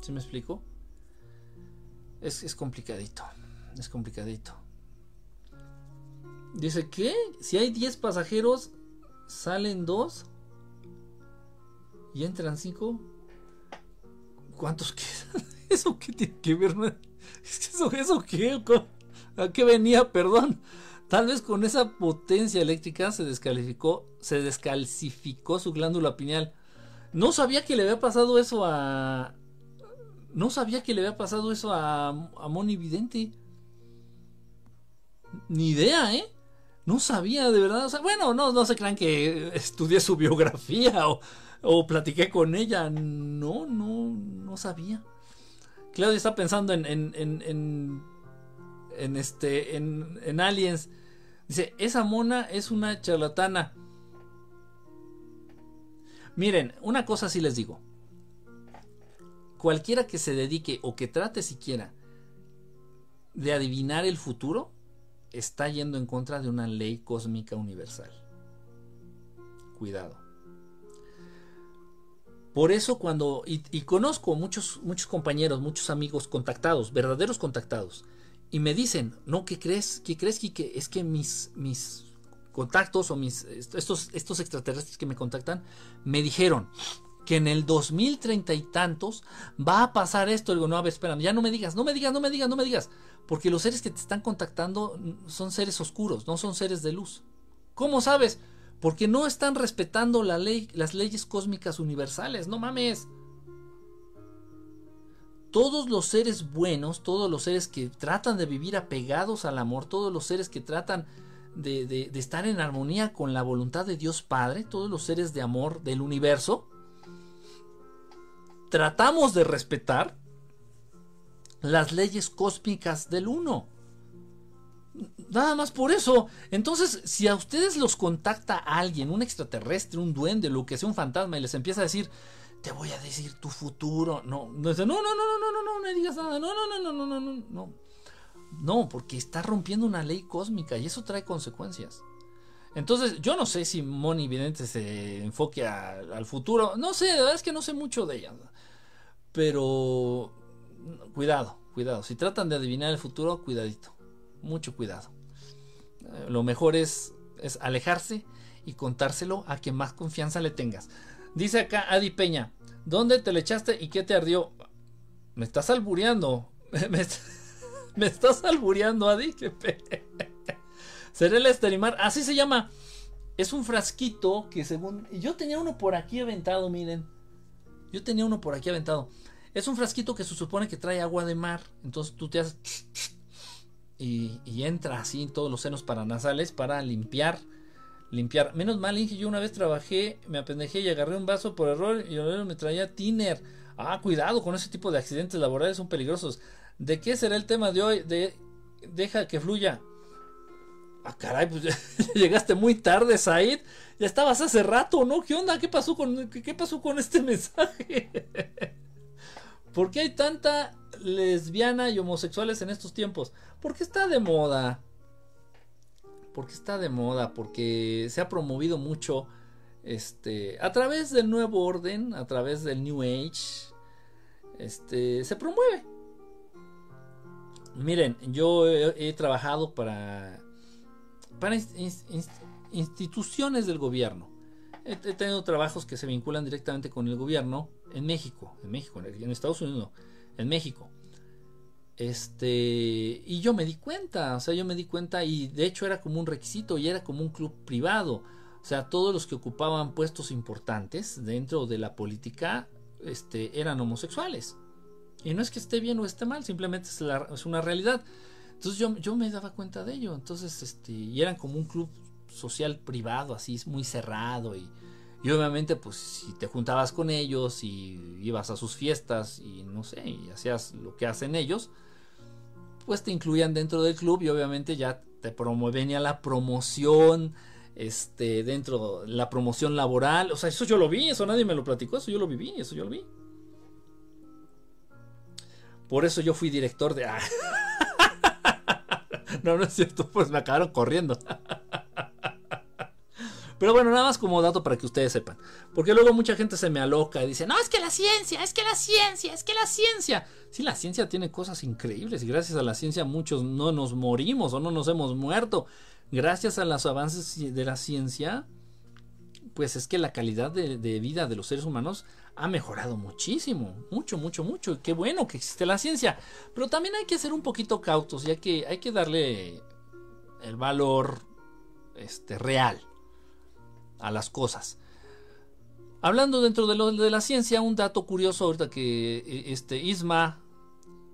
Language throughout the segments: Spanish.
¿Sí me explico? Es, es complicadito. Es complicadito. Dice que si hay 10 pasajeros, salen 2 y entran 5. ¿Cuántos quedan? ¿Eso qué tiene que ver? ¿Eso, eso qué? ¿A qué venía? Perdón. Tal vez con esa potencia eléctrica se descalificó, se descalcificó su glándula pineal. No sabía que le había pasado eso a. No sabía que le había pasado eso a, a Moni Vidente. Ni idea, ¿eh? No sabía, de verdad. Bueno, no, no se crean que estudié su biografía o, o platiqué con ella. No, no, no sabía. Claudia está pensando en, en, en, en, este, en, en Aliens. Dice, esa mona es una charlatana. Miren, una cosa sí les digo. Cualquiera que se dedique o que trate siquiera de adivinar el futuro, está yendo en contra de una ley cósmica universal. Cuidado. Por eso cuando, y, conozco muchos, muchos compañeros, muchos amigos contactados, verdaderos contactados, y me dicen, no, ¿qué crees? ¿Qué crees, que Es que mis, mis contactos o mis, estos, estos extraterrestres que me contactan, me dijeron que en el 2030 y tantos va a pasar esto. Digo, no, a ver, espera, ya no me digas, no me digas, no me digas, no me digas. Porque los seres que te están contactando son seres oscuros, no son seres de luz. ¿Cómo sabes? Porque no están respetando la ley, las leyes cósmicas universales. No mames. Todos los seres buenos, todos los seres que tratan de vivir apegados al amor, todos los seres que tratan de estar en armonía con la voluntad de Dios Padre, todos los seres de amor del universo, tratamos de respetar las leyes cósmicas del uno. Nada más por eso. Entonces, si a ustedes los contacta alguien, un extraterrestre, un duende, lo que sea un fantasma, y les empieza a decir, te voy a decir tu futuro. No, no, no, no, no, no, no, no, no digas nada. No, no, no, no, no, no, no. No, porque está rompiendo una ley cósmica y eso trae consecuencias. Entonces, yo no sé si Moni Vidente se enfoque al futuro. No sé, la verdad es que no sé mucho de ella. Pero, cuidado, cuidado. Si tratan de adivinar el futuro, cuidadito mucho cuidado. Eh, lo mejor es, es alejarse y contárselo a quien más confianza le tengas. Dice acá Adi Peña, ¿dónde te le echaste y qué te ardió? Me estás albureando. Me, estás albureando, Adi. Seré el esterimar. Así se llama. Es un frasquito que según... Yo tenía uno por aquí aventado, miren. Yo tenía uno por aquí aventado. Es un frasquito que se supone que trae agua de mar. Entonces tú te haces y, entra así en todos los senos paranasales para limpiar. Limpiar. Menos mal, Inge, yo una vez trabajé, me apendejé y agarré un vaso por error y me traía tiner. Ah, cuidado con ese tipo de accidentes laborales, son peligrosos. ¿De qué será el tema de hoy? De deja que fluya. Ah, caray, pues llegaste muy tarde, Said. Ya estabas hace rato, ¿no? ¿Qué onda? ¿Qué pasó con, qué pasó con este mensaje? ¿Por qué hay tanta lesbiana y homosexuales en estos tiempos? Porque está de moda. Porque está de moda, porque se ha promovido mucho este a través del nuevo orden, a través del New Age. Este se promueve. Miren, yo he, trabajado para para instituciones del gobierno. He, tenido trabajos que se vinculan directamente con el gobierno en México, en México, en Estados Unidos, en México. Este, y yo me di cuenta, o sea, yo me di cuenta y de hecho era como un requisito y era como un club privado. O sea, todos los que ocupaban puestos importantes dentro de la política este, eran homosexuales. Y no es que esté bien o esté mal, simplemente es, es una realidad. Entonces yo, yo, me daba cuenta de ello. Entonces, este, y eran como un club social privado, así, muy cerrado. Y, y obviamente, pues si te juntabas con ellos y ibas a sus fiestas y no sé, y hacías lo que hacen ellos, pues te incluían dentro del club y obviamente ya te ya la promoción este dentro de la promoción laboral, o sea, eso yo lo vi, eso nadie me lo platicó, eso yo lo viví, eso yo lo vi. Por eso yo fui director de No, no es cierto, pues me acabaron corriendo. Pero bueno, nada más como dato para que ustedes sepan. Porque luego mucha gente se me aloca y dice, no, es que la ciencia, es que la ciencia, es que la ciencia. Sí, la ciencia tiene cosas increíbles y gracias a la ciencia muchos no nos morimos o no nos hemos muerto. Gracias a los avances de la ciencia, pues es que la calidad de, vida de los seres humanos ha mejorado muchísimo, mucho, mucho, mucho. Y qué bueno que existe la ciencia. Pero también hay que ser un poquito cautos, ya que hay que darle el valor este, real a las cosas. Hablando dentro de, lo, de la ciencia, un dato curioso ahorita que e, este Isma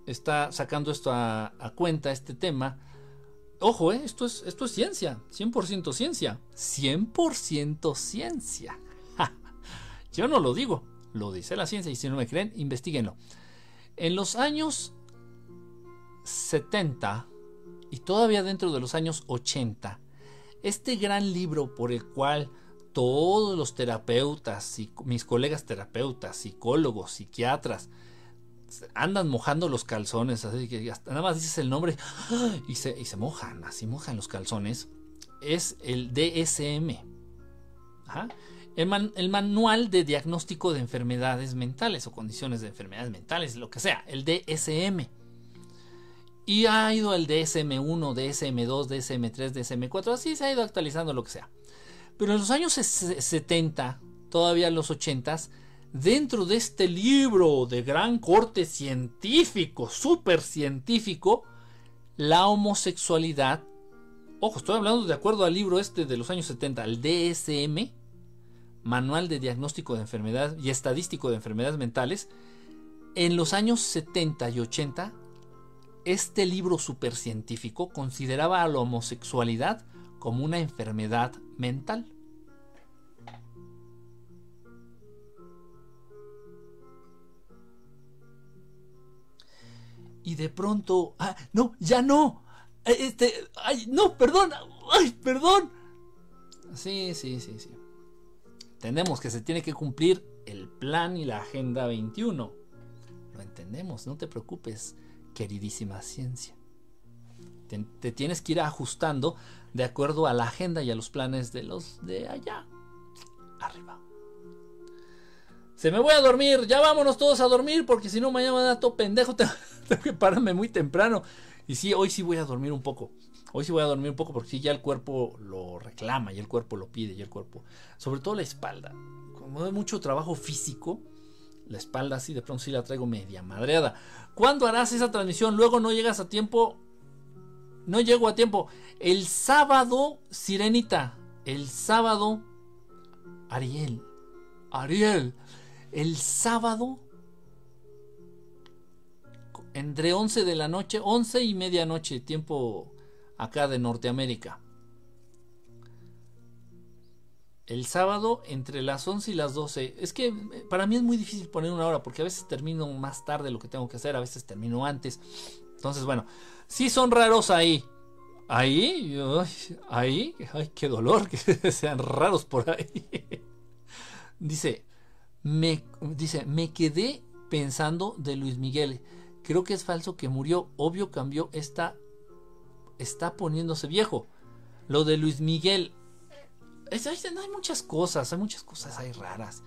está sacando esto a, cuenta, este tema. Ojo, eh, esto, es, esto es ciencia, 100% ciencia, 100% ciencia. Yo no lo digo, lo dice la ciencia y si no me creen, investiguenlo. En los años 70 y todavía dentro de los años 80, este gran libro por el cual todos los terapeutas, y mis colegas terapeutas, psicólogos, psiquiatras, andan mojando los calzones, así que nada más dices el nombre y se, y se mojan, así mojan los calzones, es el DSM. El, el, manual de diagnóstico de enfermedades mentales o condiciones de enfermedades mentales, lo que sea, el DSM. Y ha ido el DSM1, DSM2, DSM3, DSM4, así se ha ido actualizando lo que sea. Pero en los años 70, todavía en los 80, dentro de este libro de gran corte científico, súper científico, la homosexualidad, ojo, estoy hablando de acuerdo al libro este de los años 70, el DSM, Manual de Diagnóstico de Enfermedades y Estadístico de Enfermedades Mentales, en los años 70 y 80 este libro supercientífico consideraba a la homosexualidad como una enfermedad mental. Y de pronto, ah, no, ya no. Este, ay, no, perdón, ay, perdón. Sí, sí, sí, sí. Entendemos que se tiene que cumplir el plan y la agenda 21. Lo entendemos, no te preocupes queridísima ciencia. Te, tienes que ir ajustando de acuerdo a la agenda y a los planes de los de allá. Arriba. Se me voy a dormir, ya vámonos todos a dormir porque si no mañana me da todo pendejo, tengo, que pararme muy temprano. Y sí, hoy sí voy a dormir un poco. Hoy sí voy a dormir un poco porque sí, ya el cuerpo lo reclama, y el cuerpo lo pide, y el cuerpo, sobre todo la espalda. Como hay mucho trabajo físico, la espalda así de pronto sí la traigo media madreada. ¿Cuándo harás esa transmisión? Luego no llegas a tiempo. No llego a tiempo. El sábado, Sirenita. El sábado, Ariel. Ariel. El sábado, entre 11 de la noche, 11 y medianoche, tiempo acá de Norteamérica el sábado entre las 11 y las 12. Es que eh, para mí es muy difícil poner una hora porque a veces termino más tarde lo que tengo que hacer, a veces termino antes. Entonces, bueno, sí son raros ahí. Ahí, ahí, ay, qué dolor que sean raros por ahí. Dice, me, dice, me quedé pensando de Luis Miguel. Creo que es falso que murió. Obvio cambió. Está, está poniéndose viejo. Lo de Luis Miguel, hay muchas cosas, hay muchas cosas hay raras.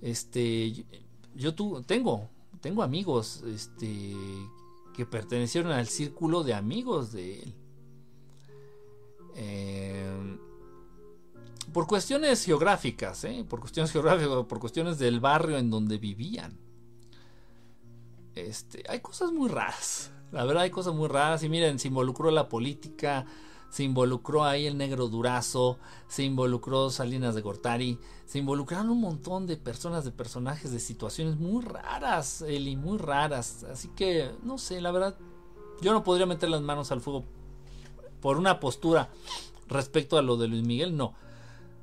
Este, yo, tengo, tengo amigos, este, que pertenecieron al círculo de amigos de él. Em, por cuestiones geográficas, ¿eh? por cuestiones geográficas, por cuestiones del barrio en donde vivían. Este, hay cosas muy raras. La verdad hay cosas muy raras. Y miren, se involucró la política, se involucró ahí el negro Durazo, se involucró Salinas de Gortari, se involucraron un montón de personas, de personajes, de situaciones muy raras, Eli, muy raras. Así que, no sé, la verdad, yo no podría meter las manos al fuego por una postura respecto a lo de Luis Miguel, no.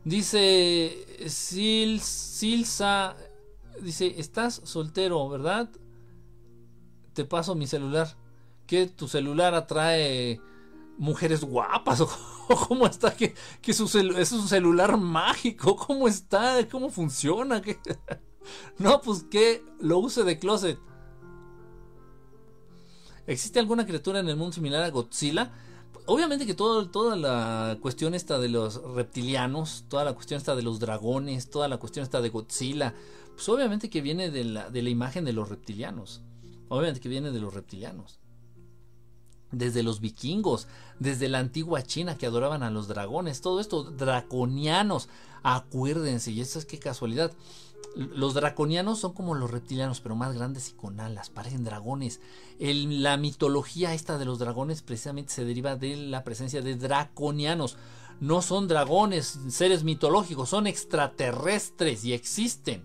Dice Sil, Silsa, dice, estás soltero, ¿verdad? Te paso mi celular. Que tu celular atrae mujeres guapas o, cómo está que, que su es un celular mágico cómo está cómo funciona no pues que lo use de closet. Existe alguna criatura en el mundo similar a Godzilla obviamente que toda la cuestión esta de los reptilianos, toda la cuestión esta de los dragones, toda la cuestión esta de Godzilla, pues obviamente que viene de la, de la imagen de los reptilianos. Obviamente que viene de los reptilianos. Desde los vikingos, desde la antigua China que adoraban a los dragones, todo esto, draconianos, acuérdense, y eso es qué casualidad. Los draconianos son como los reptilianos, pero más grandes y con alas, parecen dragones. la mitología esta de los dragones precisamente se deriva de la presencia de draconianos. No son dragones, seres mitológicos, son extraterrestres y existen.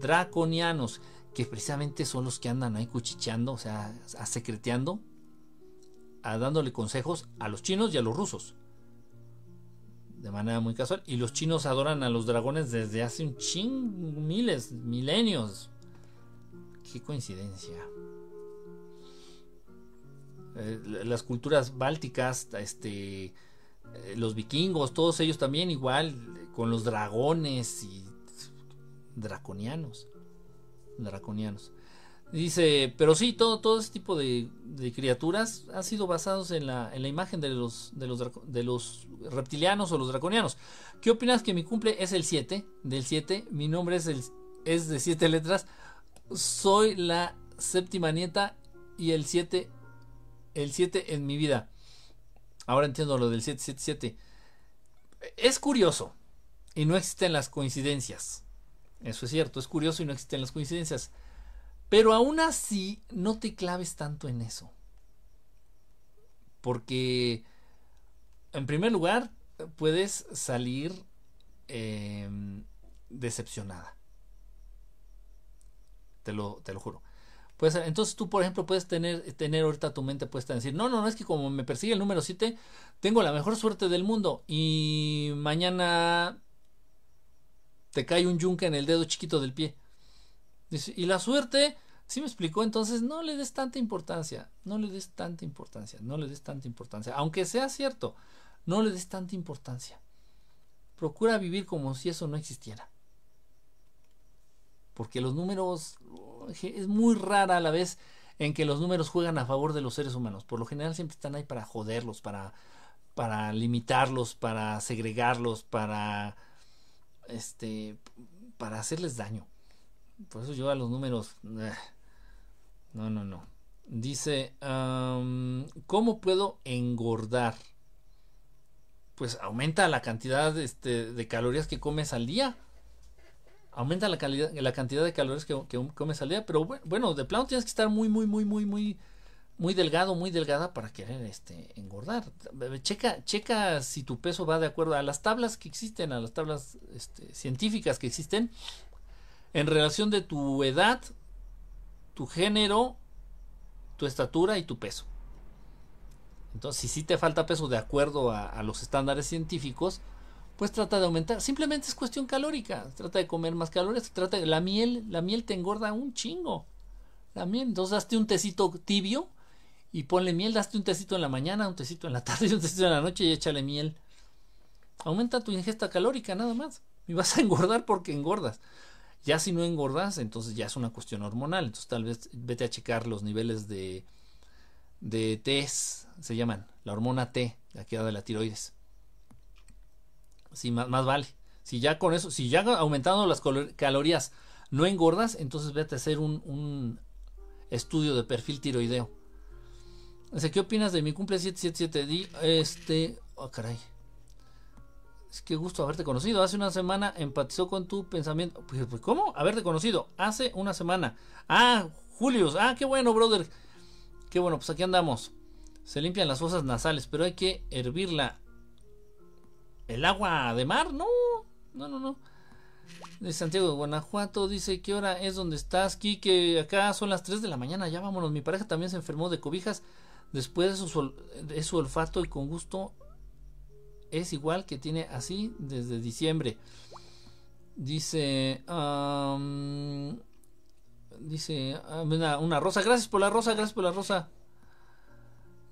Draconianos, que precisamente son los que andan ahí cuchicheando, o sea, secreteando, a dándole consejos a los chinos y a los rusos de manera muy casual. Y los chinos adoran a los dragones desde hace un ching, miles, milenios. Qué coincidencia. Eh, las culturas bálticas, este, eh, los vikingos, todos ellos también igual, con los dragones y draconianos. Draconianos. Dice, pero sí, todo, todo ese tipo de, criaturas han sido basados en la, en la imagen de los, de, los, de los reptilianos o los draconianos. ¿Qué opinas que mi cumple es el 7? Del 7, mi nombre es, el, es de 7 letras. Soy la séptima nieta y el 7, el 7 en mi vida. Ahora entiendo lo del 777. Es curioso y no existen las coincidencias. Eso es cierto, es curioso y no existen las coincidencias. Pero aún así, no te claves tanto en eso. Porque, en primer lugar, puedes salir em, decepcionada. Te lo, te lo juro. Pues, entonces tú, por ejemplo, puedes tener, tener ahorita tu mente puesta en decir, no, no, no, es que como me persigue el número 7, tengo la mejor suerte del mundo y mañana te cae un yunque en el dedo chiquito del pie. Y la suerte, si me explicó, entonces no le des tanta importancia, no le des tanta importancia, no le des tanta importancia, aunque sea cierto, no le des tanta importancia. Procura vivir como si eso no existiera. Porque los números es muy rara a la vez en que los números juegan a favor de los seres humanos. Por lo general siempre están ahí para joderlos, para, para limitarlos, para segregarlos, para este para hacerles daño. Por eso yo a los números. No, no, no. Dice, ¿cómo puedo engordar? Pues aumenta la cantidad este, de calorías que comes al día. Aumenta la cantidad de calorías que, comes al día. Pero bueno, de plano tienes que estar muy, muy, muy, muy, muy, muy delgado, muy delgada para querer este, engordar. Checa, checa si tu peso va de acuerdo a las tablas que existen, a las tablas este, científicas que existen en relación de tu edad, tu género, tu estatura y tu peso. Entonces, si sí te falta peso de acuerdo a, los estándares científicos, pues trata de aumentar. Simplemente es cuestión calórica. Trata de comer más calorías. Trata de, la miel, la miel te engorda un chingo. La miel. Entonces, hazte un tecito tibio y ponle miel. Daste un tecito en la mañana, un tecito en la tarde y un tecito en la noche y échale miel. Aumenta tu ingesta calórica, nada más. Y vas a engordar porque engordas. Ya si no engordas, entonces ya es una cuestión hormonal. Entonces tal vez vete a checar los niveles de, de T, se llaman, la hormona T, la que de la tiroides. Sí, más, más vale. Si ya con eso, si ya aumentando las calorías no engordas, entonces vete a hacer un, un estudio de perfil tiroideo. ¿qué opinas de mi cumple 777? Este, oh caray. Que gusto haberte conocido. Hace una semana empatizó con tu pensamiento. Pues, pues, ¿Cómo? Haberte conocido. Hace una semana. Ah, Julius. Ah, qué bueno, brother. Qué bueno, pues aquí andamos. Se limpian las fosas nasales, pero hay que hervirla. ¿El agua de mar? No, no, no, no. De Santiago de Guanajuato dice, ¿qué hora es donde estás? que acá son las 3 de la mañana, ya vámonos. Mi pareja también se enfermó de cobijas después de su olfato y con gusto es igual que tiene así desde diciembre. Dice, dice una, rosa. Gracias por la rosa, gracias por la rosa.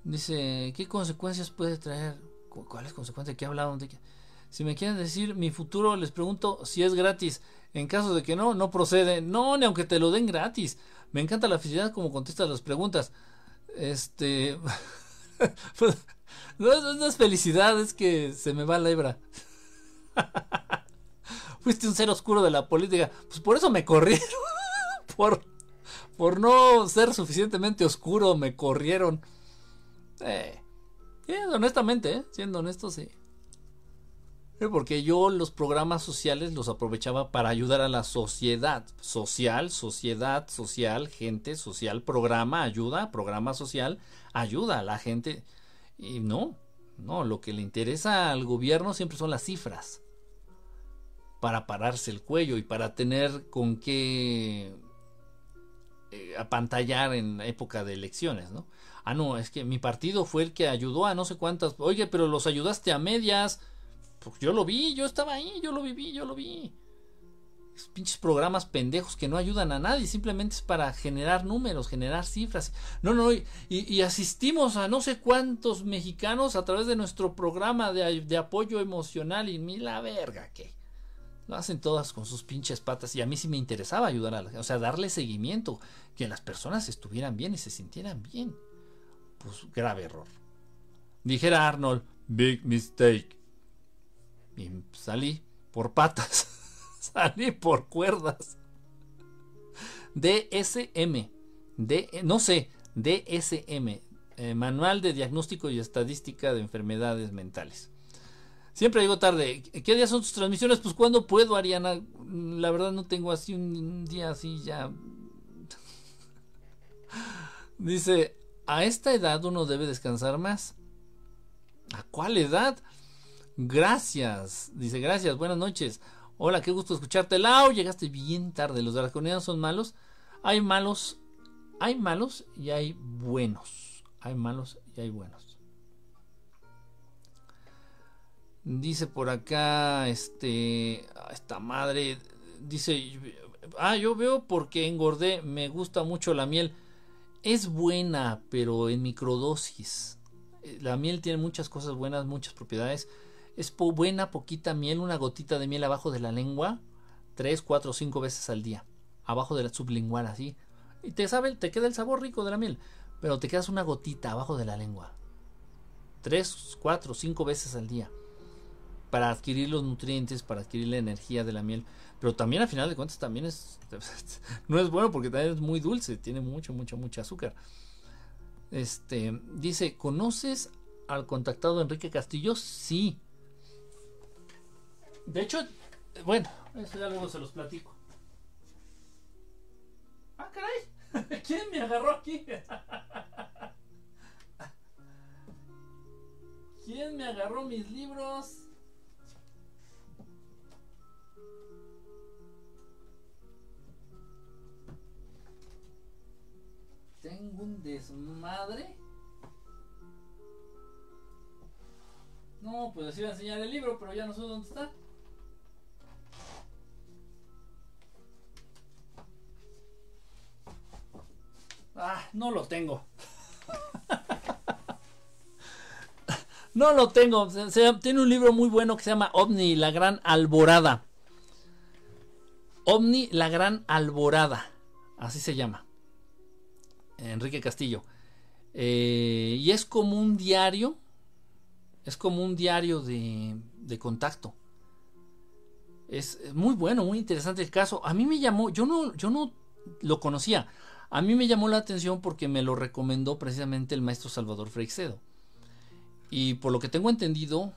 Dice, ¿qué consecuencias puede traer? ¿Cuáles consecuencias? ¿Qué hablado? De Si me quieren decir mi futuro, les pregunto si es gratis. En caso de que no, no procede. No, ni aunque te lo den gratis. Me encanta la facilidad como contestas las preguntas. Este. No, no, es felicidad, es que se me va la hebra. Fuiste un ser oscuro de la política. Pues por eso me corrieron. por, por no ser suficientemente oscuro, me corrieron. Eh, honestamente, ¿eh? siendo honesto, sí. Porque yo los programas sociales los aprovechaba para ayudar a la sociedad. Social, sociedad, social, gente, social, programa, ayuda, programa social, ayuda a la gente. Y no, no, lo que le interesa al gobierno siempre son las cifras. Para pararse el cuello y para tener con qué eh, apantallar en época de elecciones, ¿no? Ah, no, es que mi partido fue el que ayudó a no sé cuántas. Oye, pero los ayudaste a medias. Pues yo lo vi, yo estaba ahí, yo lo viví, yo lo vi. Pinches programas pendejos que no ayudan a nadie, simplemente es para generar números, generar cifras. No, no, y, asistimos a no sé cuántos mexicanos a través de nuestro programa de, apoyo emocional y mi la verga, ¿qué? Lo hacen todas con sus pinches patas y a mí sí me interesaba ayudar a la o sea, darle seguimiento, que las personas estuvieran bien y se sintieran bien. Pues grave error. Dijera Arnold, big mistake. Y salí por patas. salí por cuerdas. DSM. D, no sé, DSM. Eh, Manual de Diagnóstico y Estadística de Enfermedades Mentales. Siempre llego tarde. ¿Qué días son tus transmisiones? Pues cuando puedo, Ariana. La verdad no tengo así un día así ya. Dice, a esta edad uno debe descansar más. ¿A cuál edad? Gracias. Dice, gracias, buenas noches. Hola, qué gusto escucharte. Lau, llegaste bien tarde. Los draconianos son malos. Hay malos, hay malos y hay buenos. Hay malos y hay buenos. Dice por acá, este, esta madre, dice, ah, yo veo porque engordé, me gusta mucho la miel. Es buena, pero en microdosis. Eh, la miel tiene muchas cosas buenas, muchas propiedades es buena poquita miel, una gotita de miel abajo de la lengua, tres, cuatro, cinco veces al día, abajo de la sublingual así, y te sabe, te queda el sabor rico de la miel, pero te quedas una gotita abajo de la lengua, tres, cuatro, cinco veces al día, para adquirir los nutrientes, para adquirir la energía de la miel, pero también al final de cuentas también es, no es bueno porque también es muy dulce, tiene mucho, mucho, mucho azúcar. Este, dice, ¿conoces al contactado Enrique Castillo? Sí, de hecho, bueno, eso ya luego se los platico. Ah, caray. ¿Quién me agarró aquí? ¿Quién me agarró mis libros? Tengo un desmadre. No, pues les iba a enseñar el libro, pero ya no sé dónde está. Ah, no lo tengo. no lo tengo. tiene un libro muy bueno que se llama OVNI, la gran alborada. OVNI, la gran alborada. Así se llama. Enrique Castillo. Eh, y es como un diario. Es como un diario de, de contacto. Es muy bueno, muy interesante el caso. A mí me llamó, yo no, yo no lo conocía. A mí me llamó la atención porque me lo recomendó precisamente el maestro Salvador Freixedo. Y por lo que tengo entendido,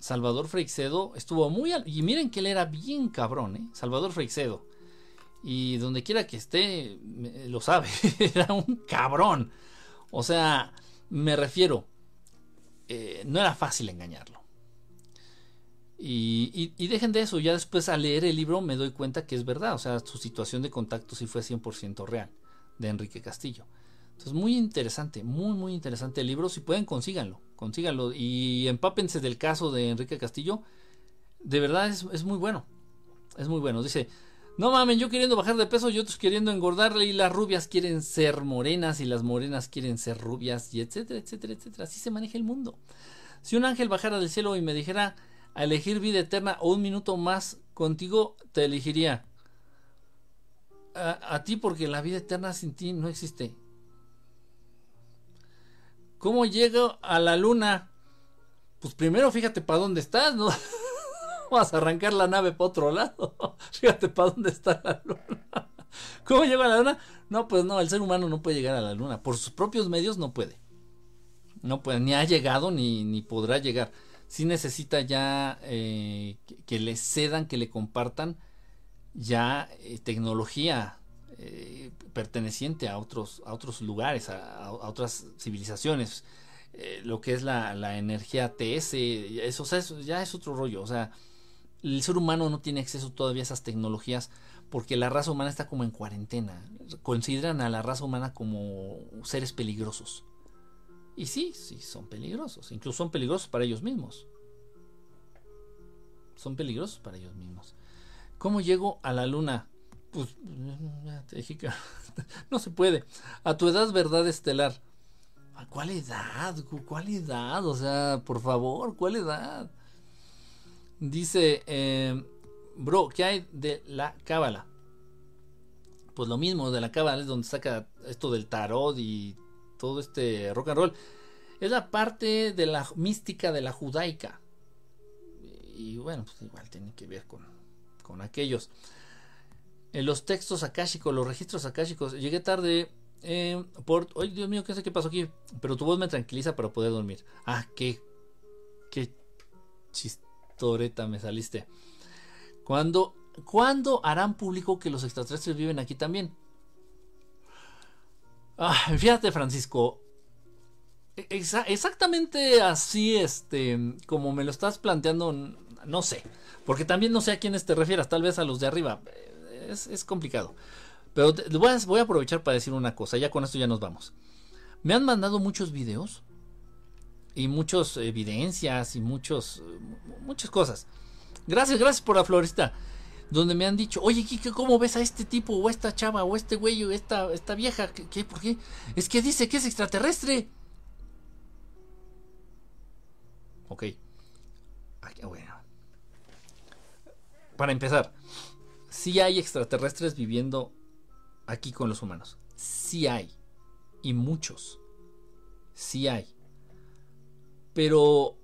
Salvador Freixedo estuvo muy... y miren que él era bien cabrón, ¿eh? Salvador Freixedo. Y donde quiera que esté, lo sabe, era un cabrón. O sea, me refiero, eh, no era fácil engañarlo. Y, y, dejen de eso, ya después al leer el libro me doy cuenta que es verdad, o sea, su situación de contacto sí fue 100% real de Enrique Castillo. Entonces, muy interesante, muy, muy interesante el libro. Si pueden, consíganlo, consíganlo y empápense del caso de Enrique Castillo. De verdad es, muy bueno, es muy bueno. Dice, no mamen, yo queriendo bajar de peso y otros queriendo engordarle y las rubias quieren ser morenas y las morenas quieren ser rubias y etcétera, etcétera, etcétera. Así se maneja el mundo. Si un ángel bajara del cielo y me dijera a elegir vida eterna o un minuto más contigo, te elegiría a, ti porque la vida eterna sin ti no existe. ¿Cómo llego a la luna? Pues primero fíjate para dónde estás, ¿no? Vas a arrancar la nave para otro lado. Fíjate para dónde está la luna. ¿Cómo llega a la luna? No, pues no, el ser humano no puede llegar a la luna. Por sus propios medios no puede. No puede, ni ha llegado ni, ni podrá llegar. Sí necesita ya eh, que, le cedan, que le compartan ya eh, tecnología eh, perteneciente a otros, a otros lugares, a, otras civilizaciones. lo que es la, la energía TS, eso ya es otro rollo. O sea, el ser humano no tiene acceso todavía a esas tecnologías porque la raza humana está como en cuarentena. Consideran a la raza humana como seres peligrosos. Y sí, sí, son peligrosos. Incluso son peligrosos para ellos mismos. Son peligrosos para ellos mismos. ¿Cómo llego a la luna? Pues ya te no se puede. A tu edad, verdad estelar. ¿A cuál edad? ¿Cuál edad? O sea, por favor, ¿cuál edad? Dice, eh, bro, ¿qué hay de la cábala? Pues lo mismo, de la cábala es donde saca esto del tarot y todo este rock and roll. Es la parte de la mística de la judaica. Y bueno, pues igual tiene que ver con, con aquellos. En los textos akáshicos, los registros akáshicos, llegué tarde eh, por... Dios mío, qué sé qué pasó aquí. Pero tu voz me tranquiliza para poder dormir. Ah, qué... Qué chiste Toreta, me saliste. ¿Cuándo, ¿Cuándo harán público que los extraterrestres viven aquí también? Ah, fíjate, Francisco. exactamente así, este, como me lo estás planteando, no sé. Porque también no sé a quiénes te refieras, tal vez a los de arriba. Es, complicado. Pero voy, a, a aprovechar para decir una cosa, ya con esto ya nos vamos. Me han mandado muchos videos y muchas evidencias y muchos muchas cosas. Gracias, gracias por la florista. Donde me han dicho, oye, Kike, ¿cómo ves a este tipo, o esta chava, o este güey, o esta, esta vieja? ¿Qué, ¿Por qué? Es que dice que es extraterrestre. Ok. bueno. Para empezar, sí hay extraterrestres viviendo aquí con los humanos. Sí hay. Y muchos. Sí hay. Pero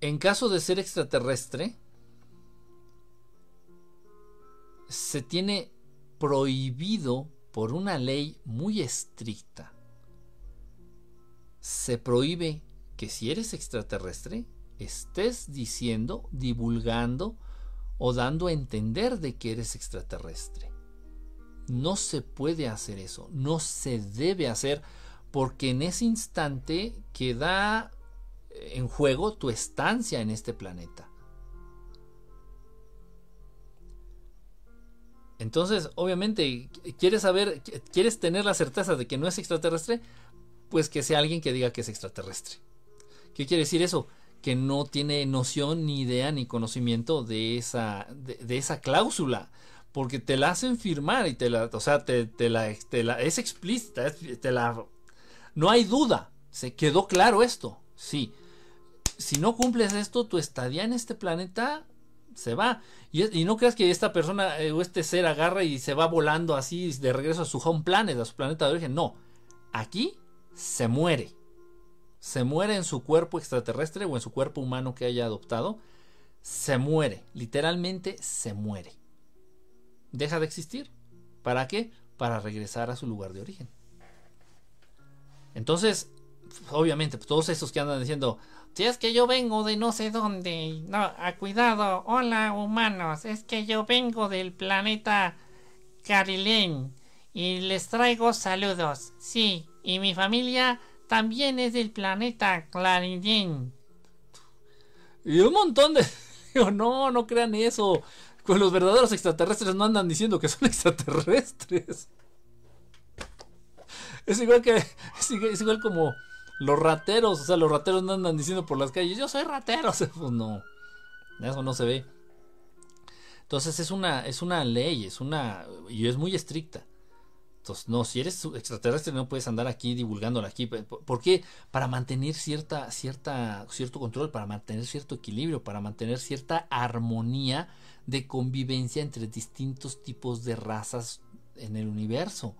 en caso de ser extraterrestre, se tiene prohibido por una ley muy estricta. Se prohíbe que si eres extraterrestre, estés diciendo, divulgando o dando a entender de que eres extraterrestre. No se puede hacer eso, no se debe hacer porque en ese instante queda en juego tu estancia en este planeta. Entonces, obviamente, quieres saber, quieres tener la certeza de que no es extraterrestre, pues que sea alguien que diga que es extraterrestre. ¿Qué quiere decir eso? Que no tiene noción, ni idea, ni conocimiento de esa, de, esa cláusula. Porque te la hacen firmar y te la, o sea, te, la, es explícita, te la, no hay duda. Se quedó claro esto, sí si no cumples esto, tu estadía en este planeta se va. Y, no creas que esta persona eh, o este ser agarra y se va volando así de regreso a su home planet, a su planeta de origen. No, aquí se muere. Se muere en su cuerpo extraterrestre o en su cuerpo humano que haya adoptado. Se muere, literalmente se muere. Deja de existir. ¿Para qué? Para regresar a su lugar de origen. Entonces, obviamente, todos esos que andan diciendo, si es que yo vengo de no sé dónde. No, a cuidado. Hola, humanos. Es que yo vengo del planeta Carilén. Y les traigo saludos. Sí, y mi familia también es del planeta Claridén. Y un montón de... no, no crean eso. Con los verdaderos extraterrestres no andan diciendo que son extraterrestres. Es igual que... es igual como los rateros, o sea, los rateros no andan diciendo por las calles, yo soy ratero. pues no, eso no se ve. Entonces es una, es una ley, es una, y es muy estricta. No, si eres extraterrestre no puedes andar aquí divulgándola aquí. ¿Por qué? Para mantener cierta, cierta, cierto control, para mantener cierto equilibrio, para mantener cierta armonía de convivencia entre distintos tipos de razas en el universo.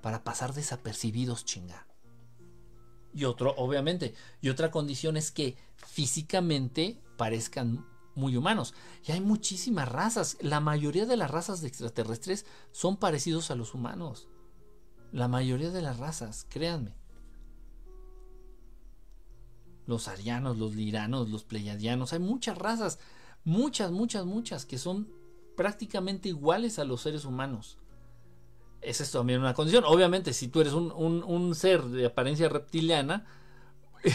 Para pasar desapercibidos, chinga. Y otro, obviamente, y otra condición es que físicamente parezcan muy humanos. Y hay muchísimas razas. La mayoría de las razas de extraterrestres son parecidos a los humanos. La mayoría de las razas, créanme. Los arianos, los liranos, los pleiadianos, hay muchas razas, muchas, muchas, muchas, que son prácticamente iguales a los seres humanos. Esa es también una condición. Obviamente, si tú eres un, un ser de apariencia reptiliana,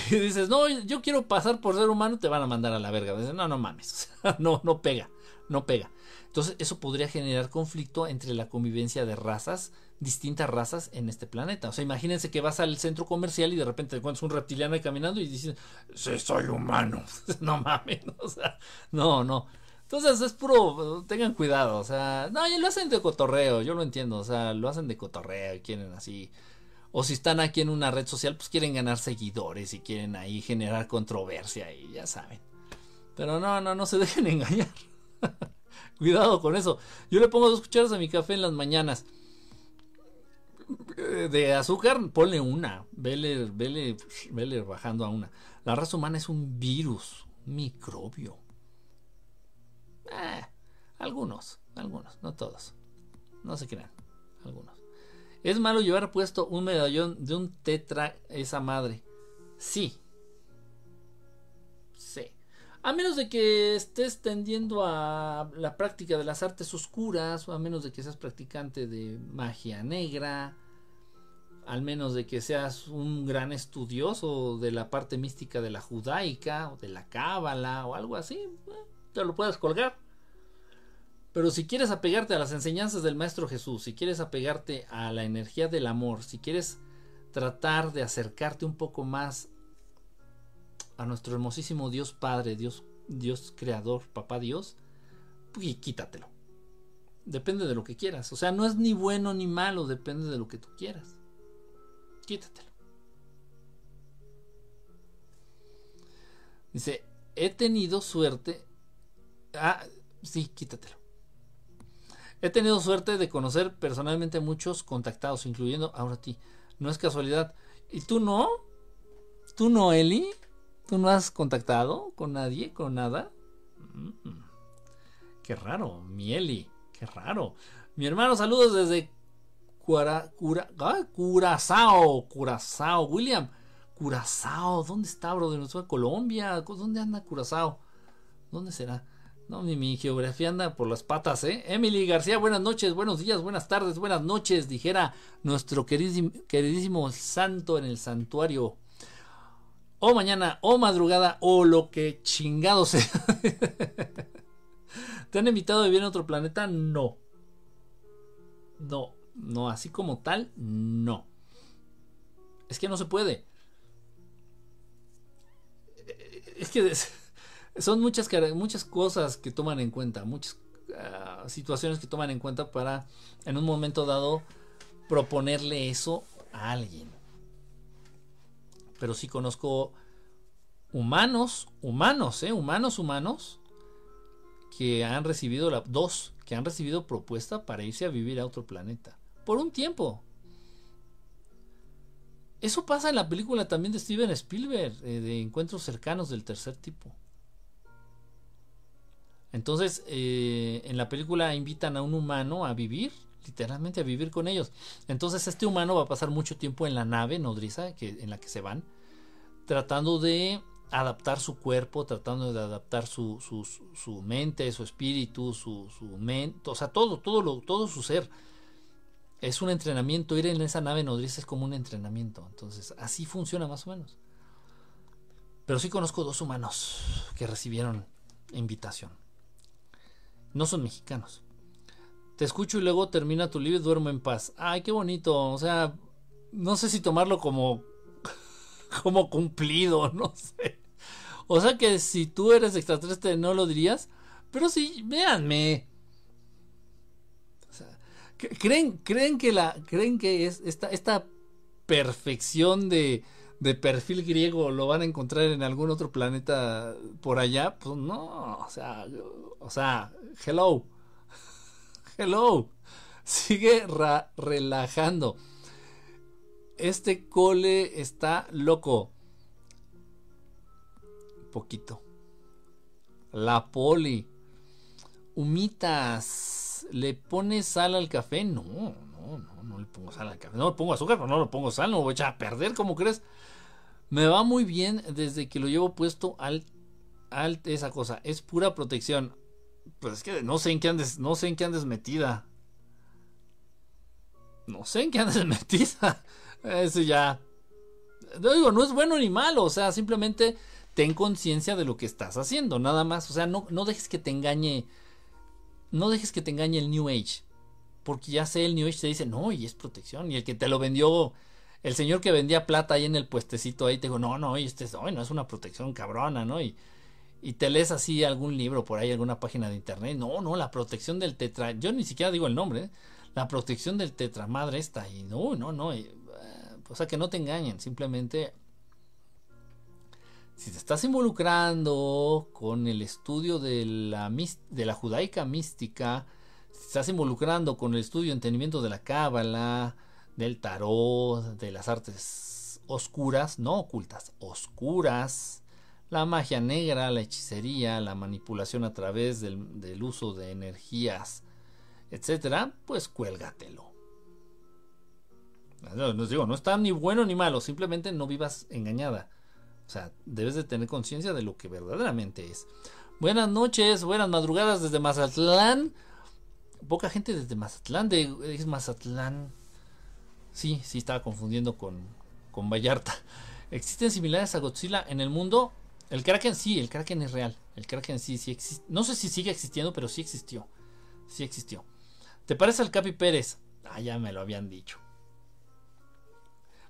y dices, no, yo quiero pasar por ser humano, te van a mandar a la verga. Dices, no, no mames, no, no pega, no pega. Entonces, eso podría generar conflicto entre la convivencia de razas, distintas razas en este planeta. O sea, imagínense que vas al centro comercial y de repente te encuentras un reptiliano ahí caminando y dices, sí, soy humano. no mames, no, no. Entonces es puro, tengan cuidado, o sea, no, y lo hacen de cotorreo, yo lo entiendo, o sea, lo hacen de cotorreo y quieren así o si están aquí en una red social, pues quieren ganar seguidores y quieren ahí generar controversia y ya saben. Pero no, no, no se dejen engañar. Cuidado con eso. Yo le pongo dos cucharas a mi café en las mañanas. De azúcar, ponle una. Vele, vele, vele bajando a una. La raza humana es un virus, un microbio. Eh, algunos, algunos, no todos. No se crean, algunos. ¿Es malo llevar puesto un medallón de un tetra esa madre? Sí. Sí. A menos de que estés tendiendo a la práctica de las artes oscuras, o a menos de que seas practicante de magia negra, al menos de que seas un gran estudioso de la parte mística de la judaica, o de la cábala, o algo así, eh, te lo puedes colgar. Pero si quieres apegarte a las enseñanzas del Maestro Jesús, si quieres apegarte a la energía del amor, si quieres tratar de acercarte un poco más a nuestro hermosísimo Dios Padre, Dios, Dios Creador, Papá Dios, pues quítatelo. Depende de lo que quieras. O sea, no es ni bueno ni malo, depende de lo que tú quieras. Quítatelo. Dice, he tenido suerte. Ah, sí, quítatelo. He tenido suerte de conocer personalmente muchos contactados, incluyendo ahora a ti. No es casualidad. ¿Y tú no? ¿Tú no, Eli? ¿Tú no has contactado con nadie, con nada? Mm. Qué raro, mi Eli. Qué raro. Mi hermano, saludos desde Cura, Cura, Curazao. Curazao. William. Curazao. ¿Dónde está, bro? De Colombia. ¿Dónde anda Curazao? ¿Dónde será? No, mi, geografía anda por las patas, ¿eh? Emily García, buenas noches, buenos días, buenas tardes, buenas noches, dijera nuestro queridísimo, queridísimo santo en el santuario. O mañana, o madrugada, o lo que chingado sea. ¿Te han invitado a vivir en otro planeta? No. No, no, así como tal, no. Es que no se puede. Es que son muchas, muchas cosas que toman en cuenta, muchas ah, situaciones que toman en cuenta para en un momento dado proponerle eso a alguien. Pero sí conozco humanos, humanos, ¿eh? Humanos, humanos, que han recibido, la, dos, que han recibido propuesta para irse a vivir a otro planeta. Por un tiempo. Eso pasa en la película también de Steven Spielberg, eh, de Encuentros cercanos del tercer tipo. Entonces, eh, en la película invitan a un humano a vivir, literalmente a vivir con ellos. Entonces, este humano va a pasar mucho tiempo en la nave nodriza que, en la que se van, tratando de adaptar su cuerpo, tratando de adaptar su, su, su mente, su espíritu, su, su mente, o sea, todo, todo, lo, todo su ser. Es un entrenamiento, ir en esa nave nodriza es como un entrenamiento. Entonces, así funciona más o menos. Pero sí conozco dos humanos que recibieron invitación no son mexicanos. Te escucho y luego termina tu libro y duermo en paz. Ay, qué bonito. O sea, no sé si tomarlo como como cumplido, no sé. O sea que si tú eres extraterrestre no lo dirías, pero sí, véanme. O sea, creen creen que la creen que es esta esta perfección de de perfil griego lo van a encontrar en algún otro planeta por allá, pues no, o sea, o sea, hello, hello, sigue relajando. Este cole está loco. Poquito. La poli. Humitas. ¿Le pones sal al café? No, no, no, no le pongo sal al café. No le pongo azúcar, pero no le pongo sal. No lo voy a echar a perder, ¿cómo crees? Me va muy bien desde que lo llevo puesto al, al esa cosa. Es pura protección. Pues es que no sé en qué andes, no sé en qué andes metida. No sé en qué andes metida. Eso ya. No digo, no es bueno ni malo. O sea, simplemente ten conciencia de lo que estás haciendo. Nada más. O sea, no, no dejes que te engañe. No dejes que te engañe el New Age. Porque ya sé, el New Age te dice, no, y es protección. Y el que te lo vendió, el señor que vendía plata ahí en el puestecito ahí, te dijo, no, no, este es, no, es una protección cabrona, ¿no? Y, y te lees así algún libro por ahí, alguna página de internet. No, no, la protección del tetra. Yo ni siquiera digo el nombre. ¿eh? La protección del tetramadre está ahí. No, no, no. Eh, o sea, que no te engañen. Simplemente, si te estás involucrando con el estudio de la, de la judaica mística, si te estás involucrando con el estudio y entendimiento de la cábala, del tarot, de las artes oscuras, no ocultas, oscuras, la magia negra, la hechicería, la manipulación a través del, uso de energías, etcétera, pues cuélgatelo. No, digo, no está ni bueno ni malo, simplemente no vivas engañada. O sea, debes de tener conciencia de lo que verdaderamente es. Buenas noches, buenas madrugadas desde Mazatlán. Poca gente desde Mazatlán, de, es Mazatlán. Sí, sí, estaba confundiendo con, con Vallarta. ¿Existen similares a Godzilla en el mundo? El Kraken sí, el Kraken es real. El Kraken sí, sí existe. No sé si sigue existiendo, pero sí existió. Sí existió. ¿Te parece al Capi Pérez? Ah, ya me lo habían dicho.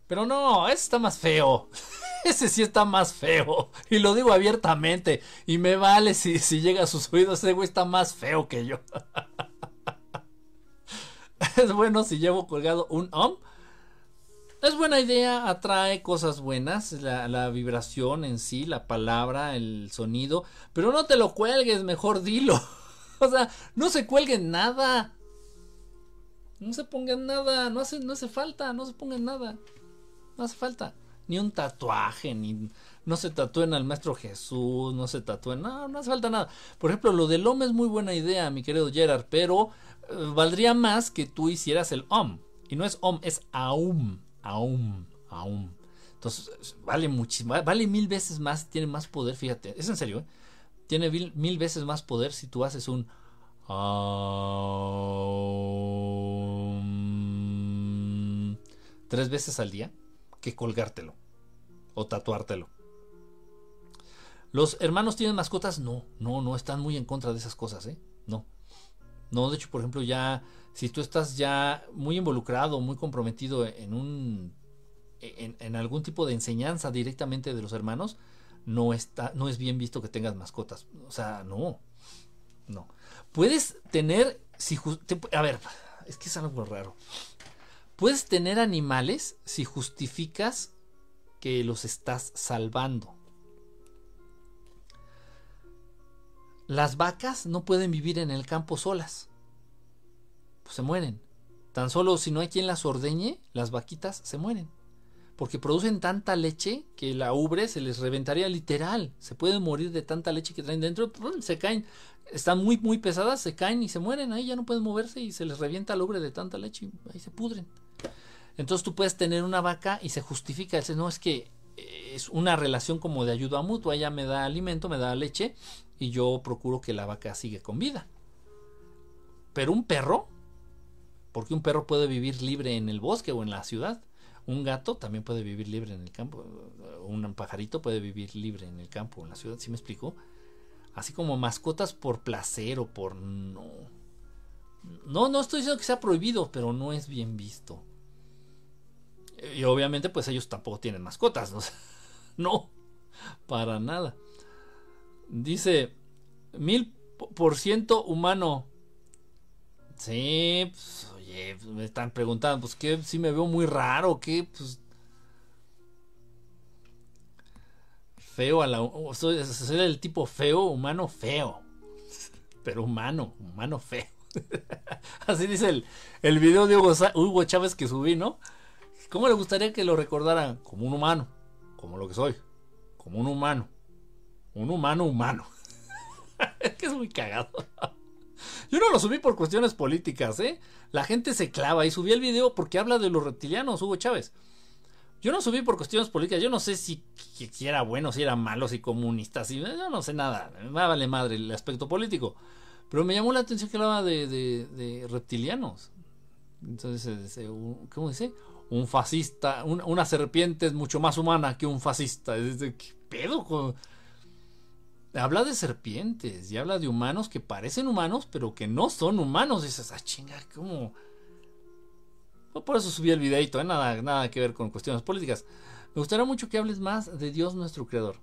Pero no, ese está más feo. ese sí está más feo. Y lo digo abiertamente. Y me vale si, si llega a sus oídos. Ese güey está más feo que yo. es bueno si llevo colgado un om es buena idea, atrae cosas buenas, la, vibración en sí, la palabra, el sonido, pero no te lo cuelgues, mejor dilo. o sea, no se cuelguen nada. No se pongan nada, no hace, no hace falta, no se pongan nada. No hace falta. Ni un tatuaje, ni no se tatúen al maestro Jesús, no se tatúen, no, no hace falta nada. Por ejemplo, lo del OM es muy buena idea, mi querido Gerard, pero eh, valdría más que tú hicieras el OM. Y no es OM, es AUM aún, aún. Entonces, vale muchísimo, vale mil veces más, tiene más poder, fíjate, es en serio, ¿eh? tiene mil, veces más poder si tú haces un tres veces al día que colgártelo o tatuártelo. ¿Los hermanos tienen mascotas? No, no, no están muy en contra de esas cosas, ¿eh? No. No, de hecho, por ejemplo, ya si tú estás ya muy involucrado, muy comprometido en un en, algún tipo de enseñanza directamente de los hermanos, no está no es bien visto que tengas mascotas. O sea, no. No. Puedes tener si a ver, es que es algo raro. Puedes tener animales si justificas que los estás salvando. Las vacas no pueden vivir en el campo solas. Pues se mueren. Tan solo si no hay quien las ordeñe, las vaquitas se mueren. Porque producen tanta leche que la ubre se les reventaría literal. Se pueden morir de tanta leche que traen dentro. Se caen. Están muy, muy pesadas, se caen y se mueren. Ahí ya no pueden moverse y se les revienta la ubre de tanta leche. Y ahí se pudren. Entonces tú puedes tener una vaca y se justifica. Dice, no, es que es una relación como de ayuda mutua. Ella me da alimento, me da leche y yo procuro que la vaca siga con vida. Pero un perro, porque un perro puede vivir libre en el bosque o en la ciudad, un gato también puede vivir libre en el campo, un pajarito puede vivir libre en el campo o en la ciudad, ¿sí me explico? Así como mascotas por placer o por no. No, no estoy diciendo que sea prohibido, pero no es bien visto. Y obviamente pues ellos tampoco tienen mascotas, ¿no? no, para nada. Dice, mil por ciento humano. Sí, pues, oye, pues, me están preguntando, pues que si me veo muy raro, que pues feo a la soy, soy el tipo feo, humano feo. Pero humano, humano feo. Así dice el, el video de Hugo, Hugo Chávez que subí, ¿no? ¿Cómo le gustaría que lo recordaran? Como un humano, como lo que soy, como un humano, un humano humano. es que es muy cagado. Yo no lo subí por cuestiones políticas, ¿eh? La gente se clava y subí el video porque habla de los reptilianos, Hugo Chávez. Yo no subí por cuestiones políticas, yo no sé si, si era bueno, si era malo, si comunista, si, yo no sé nada, me vale madre el aspecto político. Pero me llamó la atención que hablaba de, de, reptilianos. Entonces, ¿cómo dice? Un fascista, una serpiente es mucho más humana que un fascista. ¿Qué pedo? Habla de serpientes y habla de humanos que parecen humanos, pero que no son humanos. dices, ah, chinga, ¿cómo? por eso subí el videito, ¿eh? nada, nada que ver con cuestiones políticas. Me gustaría mucho que hables más de Dios nuestro creador.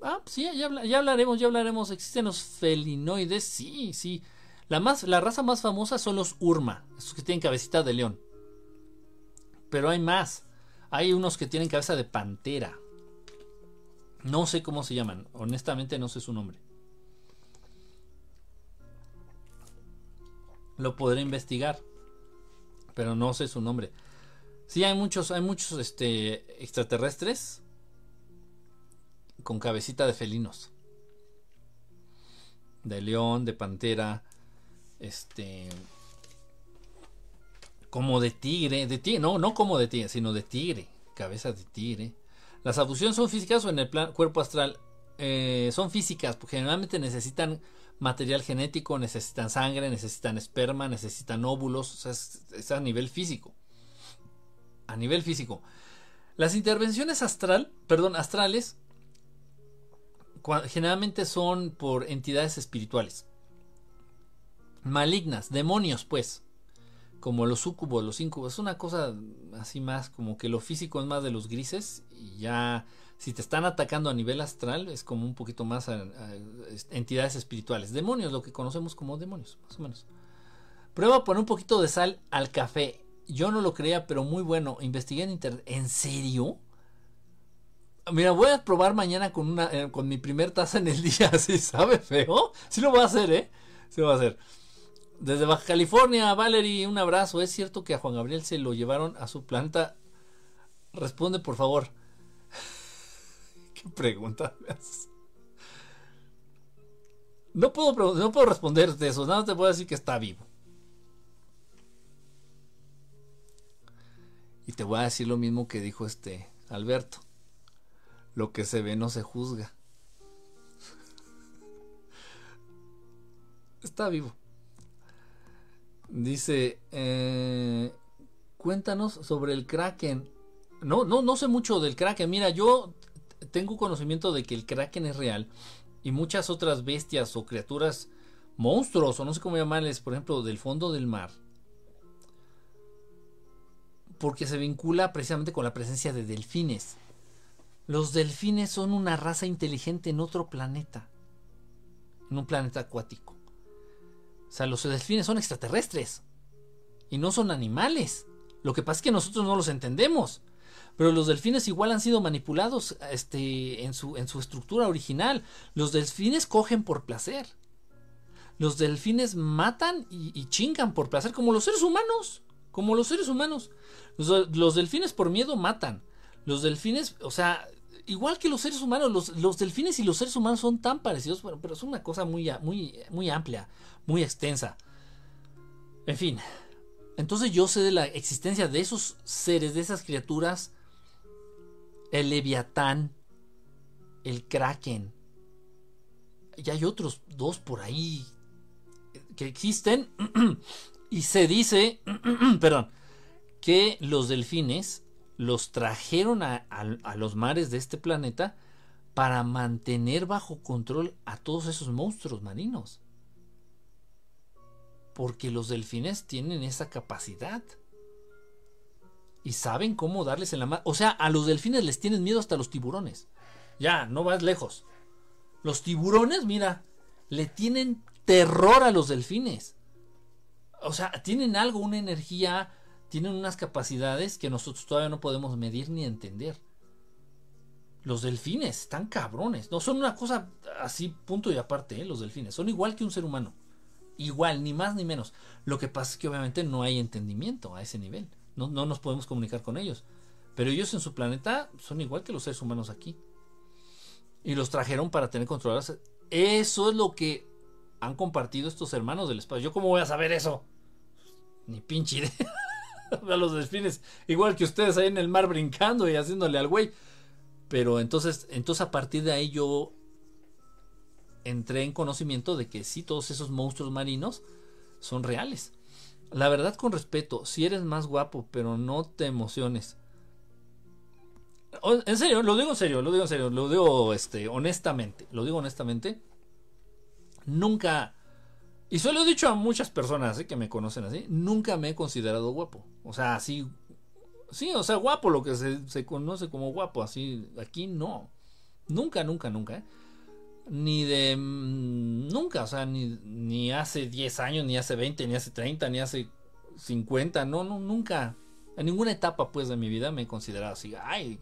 Ah, pues sí, ya, ya, hablaremos, ya hablaremos. ¿Existen los felinoides? Sí, sí. La, más, la raza más famosa son los Urma, esos que tienen cabecita de león. Pero hay más. Hay unos que tienen cabeza de pantera. No sé cómo se llaman. Honestamente no sé su nombre. Lo podré investigar. Pero no sé su nombre. Sí, hay muchos, hay muchos este, extraterrestres con cabecita de felinos. De león, de pantera, este como de tigre, de tigre, no, no como de tigre, sino de tigre, cabeza de tigre. Las abducciones son físicas o en el plan, cuerpo astral eh, son físicas, porque generalmente necesitan material genético, necesitan sangre, necesitan esperma, necesitan óvulos, sea, es a nivel físico. A nivel físico. Las intervenciones astral, perdón, astrales generalmente son por entidades espirituales. Malignas, demonios, pues. Como los sucubos, los incubos. Es una cosa así más como que lo físico es más de los grises. Y ya, si te están atacando a nivel astral, es como un poquito más entidades espirituales. Demonios, lo que conocemos como demonios, más o menos. Prueba a poner un poquito de sal al café. Yo no lo creía, pero muy bueno. Investigué en internet. ¿En serio? Mira, voy a probar mañana con una eh, con mi primer taza en el día, así sabe feo. Sí lo voy a hacer, ¿eh? Sí lo voy a hacer. Desde Baja California, Valerie, un abrazo. ¿Es cierto que a Juan Gabriel se lo llevaron a su planta? Responde, por favor. ¿Qué pregunta No puedo, no puedo responderte eso, nada te puedo decir que está vivo. Y te voy a decir lo mismo que dijo este Alberto. Lo que se ve no se juzga. Está vivo. Dice, eh, cuéntanos sobre el kraken. No, no, no sé mucho del kraken. Mira, yo tengo conocimiento de que el kraken es real y muchas otras bestias o criaturas, monstruos o no sé cómo llamarles, por ejemplo, del fondo del mar. Porque se vincula precisamente con la presencia de delfines. Los delfines son una raza inteligente en otro planeta. En un planeta acuático. O sea, los delfines son extraterrestres. Y no son animales. Lo que pasa es que nosotros no los entendemos. Pero los delfines igual han sido manipulados este, en, su, en su estructura original. Los delfines cogen por placer. Los delfines matan y, chingan por placer, como los seres humanos. Como los seres humanos. los delfines por miedo matan. Los delfines, o sea, igual que los seres humanos, los, delfines y los seres humanos son tan parecidos, bueno, pero es una cosa muy, muy, muy amplia, muy extensa. En fin, entonces yo sé de la existencia de esos seres, de esas criaturas, el leviatán, el kraken, y hay otros dos por ahí que existen, y se dice, perdón, que los delfines los trajeron a, los mares de este planeta para mantener bajo control a todos esos monstruos marinos. Porque los delfines tienen esa capacidad. Y saben cómo darles en la mano. O sea, a los delfines les tienen miedo hasta los tiburones. Ya, no vas lejos. Los tiburones, mira, le tienen terror a los delfines. O sea, tienen algo, una energía tienen unas capacidades que nosotros todavía no podemos medir ni entender. Los delfines están cabrones. No son una cosa así, punto y aparte, ¿eh? los delfines. Son igual que un ser humano. Igual, ni más ni menos. Lo que pasa es que obviamente no hay entendimiento a ese nivel. No, no nos podemos comunicar con ellos. Pero ellos en su planeta son igual que los seres humanos aquí. Y los trajeron para tener controladas. Eso es lo que han compartido estos hermanos del espacio. ¿Yo cómo voy a saber eso? Ni pinche idea. a los delfines, igual que ustedes ahí en el mar brincando y haciéndole al güey. Pero entonces, entonces a partir de ahí yo entré en conocimiento de que sí, todos esos monstruos marinos son reales. La verdad con respeto, si eres más guapo, pero no te emociones. En serio, lo digo en serio, lo digo en serio, lo digo este, honestamente, lo digo honestamente. Nunca, y se he dicho a muchas personas ¿eh? que me conocen así, nunca me he considerado guapo. O sea, así, sí, o sea, guapo, lo que se, se conoce como guapo, así, aquí no. Nunca, nunca, nunca. ¿eh? Ni de, mm, nunca, o sea, ni, ni hace 10 años, ni hace 20, ni hace 30, ni hace 50, no, no, nunca. En ninguna etapa, pues, de mi vida me he considerado así, ay,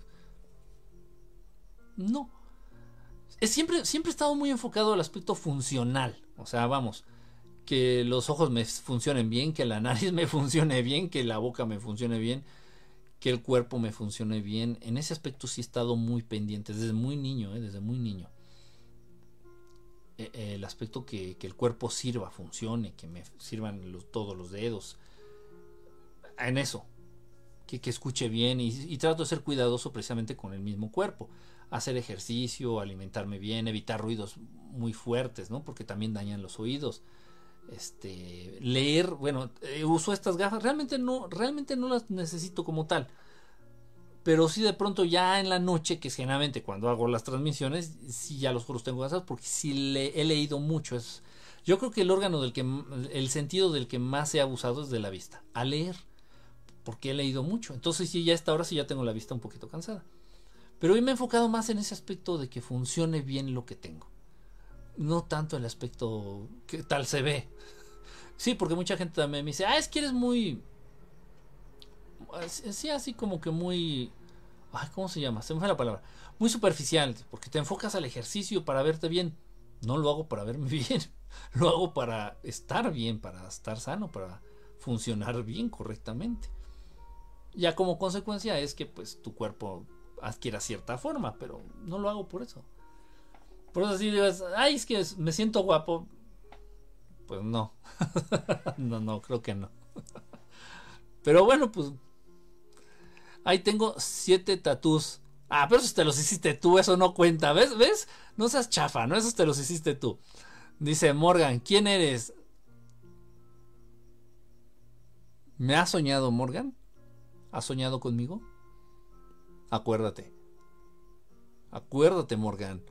no. Siempre, siempre he estado muy enfocado al aspecto funcional. O sea, vamos, que los ojos me funcionen bien, que la nariz me funcione bien, que la boca me funcione bien, que el cuerpo me funcione bien. En ese aspecto sí he estado muy pendiente, desde muy niño, ¿eh? desde muy niño. E, el aspecto que, el cuerpo sirva, funcione, que me sirvan todos los dedos. En eso, que, escuche bien y, trato de ser cuidadoso precisamente con el mismo cuerpo hacer ejercicio, alimentarme bien, evitar ruidos muy fuertes, ¿no? Porque también dañan los oídos. Este, leer, bueno, eh, uso estas gafas, realmente no, realmente no las necesito como tal. Pero sí de pronto ya en la noche, que es generalmente cuando hago las transmisiones, sí ya los juros tengo gafas porque sí le, he leído mucho. Es, yo creo que el órgano del que, el sentido del que más he abusado es de la vista. A leer, porque he leído mucho. Entonces sí, ya a esta hora sí ya tengo la vista un poquito cansada. Pero hoy me he enfocado más en ese aspecto de que funcione bien lo que tengo. No tanto el aspecto que tal se ve. Sí, porque mucha gente también me dice, ah, es que eres muy... Sí, así como que muy... Ay, ¿Cómo se llama? Se me fue la palabra. Muy superficial, porque te enfocas al ejercicio para verte bien. No lo hago para verme bien. Lo hago para estar bien, para estar sano, para funcionar bien correctamente. Ya como consecuencia es que pues tu cuerpo adquiera cierta forma, pero no lo hago por eso. Por eso si digas, ay, es que me siento guapo. Pues no. no, no, creo que no. pero bueno, pues ahí tengo siete tatús. Ah, pero esos te los hiciste tú, eso no cuenta. ¿Ves? ¿Ves? No seas chafa, ¿no? Esos te los hiciste tú. Dice Morgan, ¿quién eres? ¿Me has soñado, Morgan? ¿Has soñado conmigo? Acuérdate. Acuérdate, Morgan.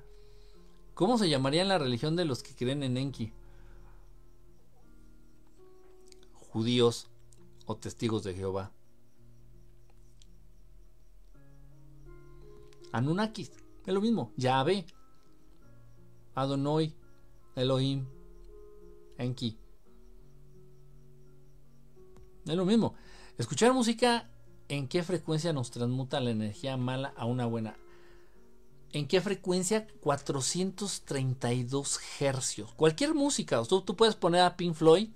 ¿Cómo se llamaría la religión de los que creen en Enki? Judíos o testigos de Jehová. Anunnakis, es lo mismo. Yahvé, Adonai, Elohim, Enki. Es lo mismo. Escuchar música en qué frecuencia nos transmuta la energía mala a una buena. ¿En qué frecuencia? 432 hercios. Cualquier música, tú, tú puedes poner a Pink Floyd.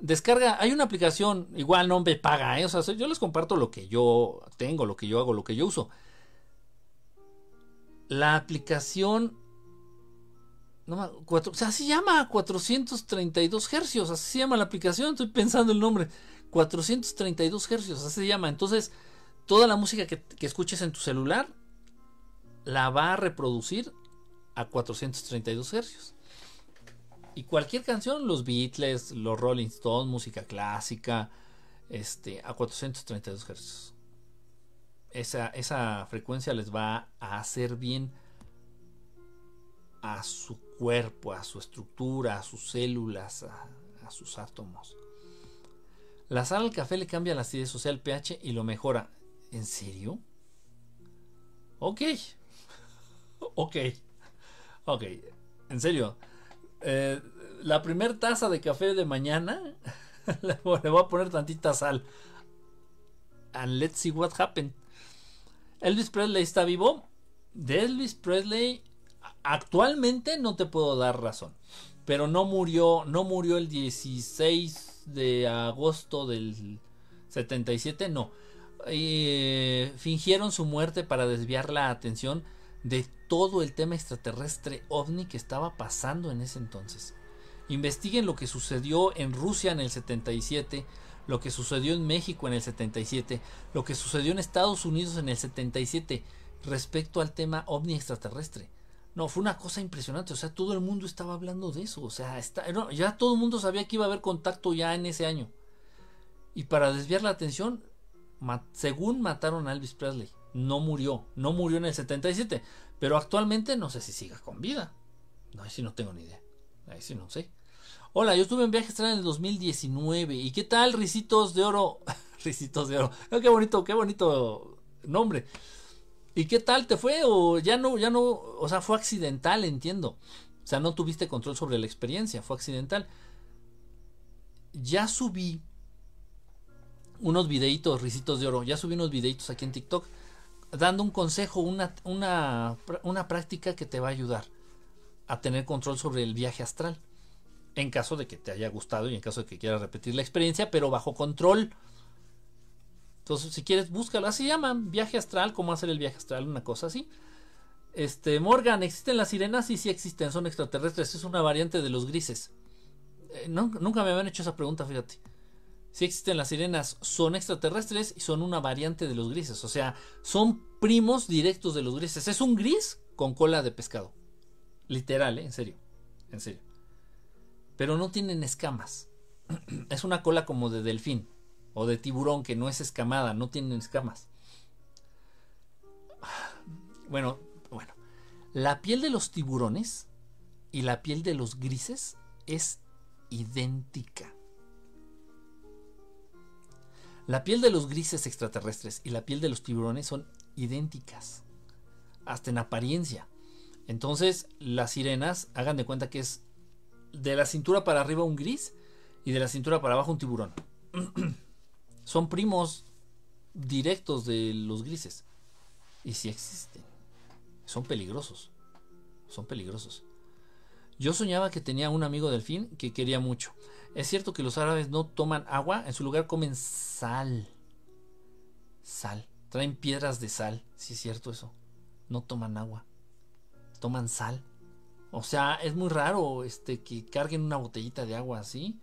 Descarga, hay una aplicación, igual no me paga, ¿eh? o sea, yo les comparto lo que yo tengo, lo que yo hago, lo que yo uso. La aplicación no, cuatro, o sea, se llama 432 hercios, así se llama la aplicación, estoy pensando el nombre. 432 hercios, así se llama. Entonces, toda la música que, escuches en tu celular la va a reproducir a 432 hercios. Y cualquier canción, los Beatles, los Rolling Stones, música clásica, este, a 432 hercios. Esa, esa frecuencia les va a hacer bien a su cuerpo, a su estructura, a sus células, a sus átomos. La sal al café le cambia la acidez, el pH y lo mejora. ¿En serio? Ok. Ok. Ok. En serio. Eh, la primer taza de café de mañana le voy a poner tantita sal. And let's see what happened. Elvis Presley está vivo. De Elvis Presley actualmente no te puedo dar razón. Pero no murió, no murió el 16 de agosto del 77 no. Eh, fingieron su muerte para desviar la atención de todo el tema extraterrestre ovni que estaba pasando en ese entonces. Investiguen lo que sucedió en Rusia en el 77, lo que sucedió en México en el 77, lo que sucedió en Estados Unidos en el 77 respecto al tema ovni extraterrestre. No, fue una cosa impresionante. O sea, todo el mundo estaba hablando de eso. O sea, ya todo el mundo sabía que iba a haber contacto ya en ese año. Y para desviar la atención, según mataron a Elvis Presley. No murió. No murió en el 77. Pero actualmente no sé si siga con vida. No, ahí sí no tengo ni idea. Ahí sí no sé. Hola, yo estuve en viaje astral en el 2019. ¿Y qué tal, Ricitos de Oro? Ricitos de Oro. Oh, qué bonito, qué bonito nombre. ¿Y qué tal te fue? O ya no, ya no, o sea, fue accidental, entiendo. O sea, no tuviste control sobre la experiencia, fue accidental. Ya subí unos videitos, risitos de oro, ya subí unos videitos aquí en TikTok dando un consejo, una, una, una práctica que te va a ayudar a tener control sobre el viaje astral. En caso de que te haya gustado y en caso de que quieras repetir la experiencia, pero bajo control. Entonces, si quieres, búscalo. Así llaman, viaje astral, cómo hacer el viaje astral, una cosa así. Este, Morgan, ¿existen las sirenas? Sí, sí existen, son extraterrestres, es una variante de los grises. Eh, nunca me habían hecho esa pregunta, fíjate. Si existen las sirenas, son extraterrestres y son una variante de los grises. O sea, son primos directos de los grises. Es un gris con cola de pescado. Literal, ¿eh? En serio. En serio. Pero no tienen escamas. es una cola como de delfín o de tiburón que no es escamada, no tienen escamas. Bueno, bueno. La piel de los tiburones y la piel de los grises es idéntica. La piel de los grises extraterrestres y la piel de los tiburones son idénticas, hasta en apariencia. Entonces, las sirenas, hagan de cuenta que es de la cintura para arriba un gris y de la cintura para abajo un tiburón. son primos directos de los grises. Y si existen. Son peligrosos. Son peligrosos. Yo soñaba que tenía un amigo delfín que quería mucho. Es cierto que los árabes no toman agua, en su lugar comen sal. Sal. Traen piedras de sal. Si es cierto eso. No toman agua. Toman sal. O sea, es muy raro este que carguen una botellita de agua así.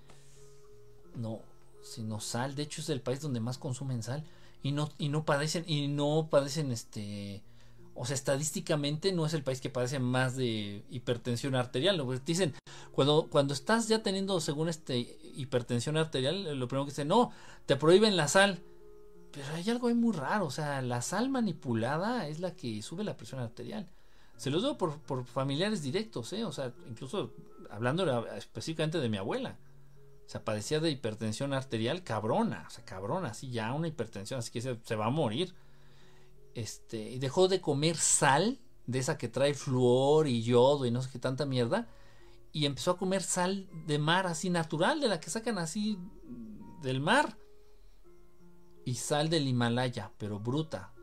No, sino sal. De hecho, es el país donde más consumen sal. Y no, y no padecen, y no padecen este. O sea, estadísticamente no es el país que padece más de hipertensión arterial. Lo dicen, cuando, cuando estás ya teniendo, según este, hipertensión arterial, lo primero que dicen, no, te prohíben la sal. Pero hay algo ahí muy raro. O sea, la sal manipulada es la que sube la presión arterial. Se los digo por, por familiares directos, ¿eh? O sea, incluso hablando específicamente de mi abuela. O sea, padecía de hipertensión arterial cabrona, o sea, cabrona, así ya una hipertensión, así que se, va a morir. Este, dejó de comer sal, de esa que trae flúor y yodo y no sé qué tanta mierda, y empezó a comer sal de mar así natural, de la que sacan así del mar. Y sal del Himalaya, pero bruta.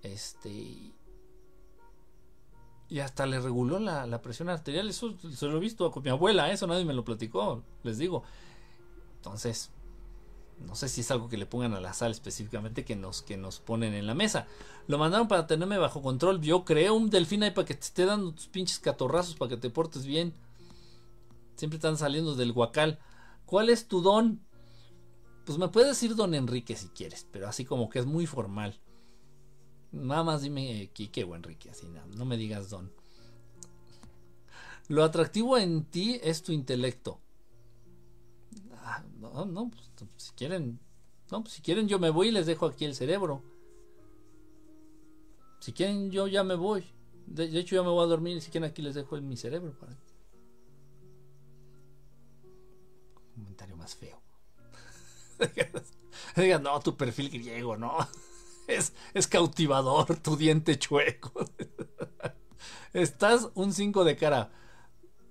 Este, y hasta le reguló la, presión arterial. Eso se lo he visto con mi abuela, eso nadie me lo platicó, les digo. Entonces, no sé si es algo que le pongan a la sal específicamente que nos, que nos ponen en la mesa. Lo mandaron para tenerme bajo control. Yo creo un delfín ahí para que te esté dando tus pinches catorrazos para que te portes bien. Siempre están saliendo del guacal. ¿Cuál es tu don? Pues me puedes decir don Enrique si quieres, pero así como que es muy formal. Nada más dime Quique o Enrique, así no, no me digas don. Lo atractivo en ti es tu intelecto. No, no, pues, si quieren, no, pues, si quieren yo me voy y les dejo aquí el cerebro. Si quieren yo ya me voy. De, hecho ya me voy a dormir y si quieren aquí les dejo mi cerebro para. Comentario más feo. Digan, no, tu perfil griego, no es, cautivador tu diente chueco. Estás un 5 de cara,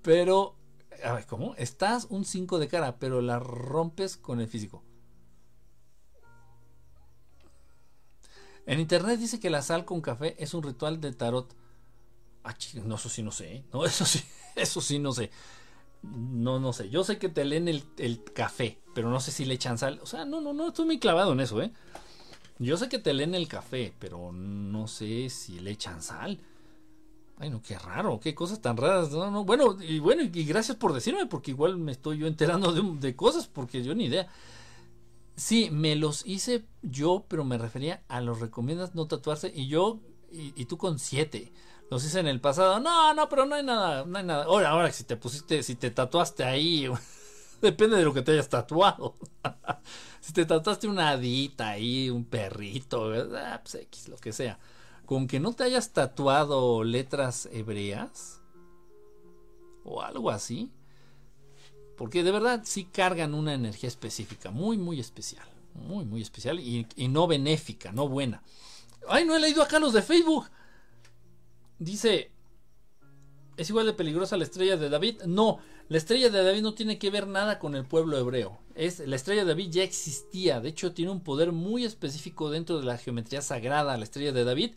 pero... A ver, ¿cómo? Estás un 5 de cara, pero la rompes con el físico. En internet dice que la sal con café es un ritual de tarot. Ah, no, eso sí no sé. ¿eh? No, eso sí, eso sí no sé. No, no sé. Yo sé que te leen el, el, café, pero no sé si le echan sal. O sea, no, no, no, estoy muy clavado en eso, ¿eh? Yo sé que te leen el café, pero no sé si le echan sal. Ay, no, qué raro, qué cosas tan raras. No, no, bueno, y bueno, y gracias por decirme, porque igual me estoy yo enterando de, cosas, porque yo ni idea. Sí, me los hice yo, pero me refería a los recomiendas no tatuarse y yo y, tú con siete. Los hice en el pasado. No, no, pero no hay nada, no hay nada. Ahora, ahora si te pusiste, si te tatuaste ahí, depende de lo que te hayas tatuado. si te tatuaste una hadita ahí, un perrito, ah, pues X, lo que sea. Con que no te hayas tatuado letras hebreas o algo así, porque de verdad sí cargan una energía específica, muy, muy especial. Muy, muy especial y, no benéfica, no buena. Ay, no he leído acá los de Facebook. Dice, ¿es igual de peligrosa la estrella de David? No, la estrella de David no tiene que ver nada con el pueblo hebreo. Es, la estrella de David ya existía, de hecho tiene un poder muy específico dentro de la geometría sagrada, la estrella de David.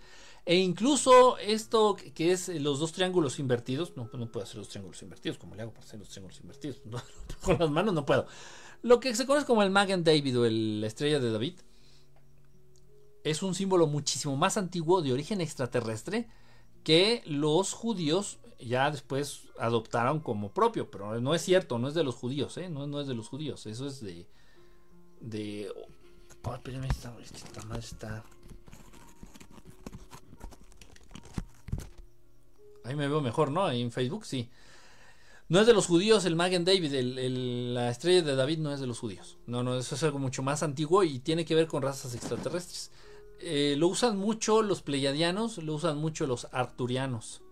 E incluso esto que es los dos triángulos invertidos, no, no puedo hacer los triángulos invertidos, como le hago para hacer los triángulos invertidos? con las manos no puedo. Lo que se conoce como el Magen David o la estrella de David es un símbolo muchísimo más antiguo de origen extraterrestre que los judíos ya después adoptaron como propio, pero no es cierto, no es de los judíos, ¿eh? no, no es de los judíos, eso es de... de... Oh, espérame, esta, esta está Ahí me veo mejor, ¿no? en Facebook sí. No es de los judíos el Magen David, la estrella de David no es de los judíos. No, no, eso es algo mucho más antiguo y tiene que ver con razas extraterrestres. Eh, lo usan mucho los pleiadianos, lo usan mucho los arturianos.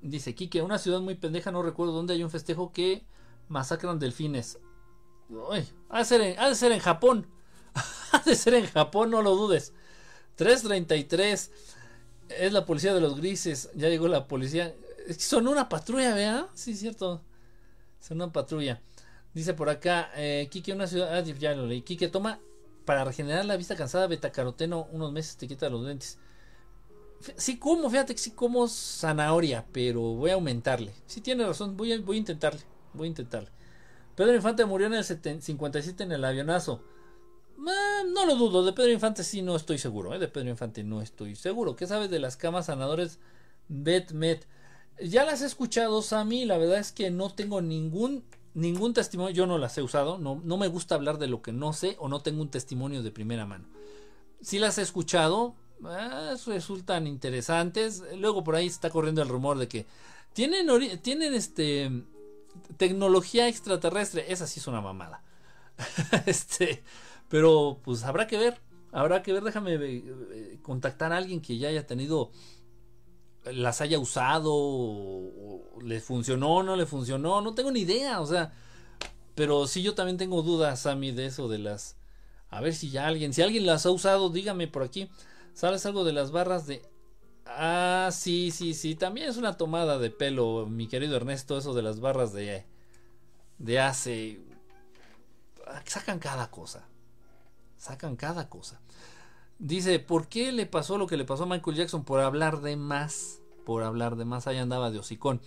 Dice Kike, una ciudad muy pendeja, no recuerdo dónde hay un festejo que masacran delfines. ha, de ser en, ha de ser en Japón. ha de ser en Japón, no lo dudes. 333. Es la policía de los grises. Ya llegó la policía. Son una patrulla, ¿vea? Sí, cierto. Son una patrulla. Dice por acá, eh, Kike, una ciudad. Ah, ya lo leí. Kike, toma para regenerar la vista cansada, betacaroteno, unos meses te quita los lentes. Sí como, fíjate que sí como zanahoria, pero voy a aumentarle. Sí tiene razón, voy a, intentarle, voy a intentarle. Pedro Infante murió en el 57 en el avionazo. Ah, no lo dudo, de Pedro Infante sí no estoy seguro, ¿eh? de Pedro Infante no estoy seguro. ¿Qué sabes de las camas sanadores BetMed? Ya las he escuchado, Sammy, la verdad es que no tengo ningún ningún testimonio, yo no las he usado, no, no me gusta hablar de lo que no sé o no tengo un testimonio de primera mano. Si las he escuchado, eh, resultan interesantes. Luego por ahí está corriendo el rumor de que tienen, tienen este tecnología extraterrestre. Esa sí es una mamada. este, pero pues habrá que ver. Habrá que ver, déjame eh, contactar a alguien que ya haya tenido las haya usado, o, le funcionó, no le funcionó, no tengo ni idea, o sea, pero sí yo también tengo dudas, Sammy, de eso, de las... A ver si ya alguien, si alguien las ha usado, dígame por aquí. ¿Sabes algo de las barras de... Ah, sí, sí, sí, también es una tomada de pelo, mi querido Ernesto, eso de las barras de... De hace... Sacan cada cosa. Sacan cada cosa. Dice, ¿por qué le pasó lo que le pasó a Michael Jackson? Por hablar de más. Por hablar de más. Ahí andaba de hocicón.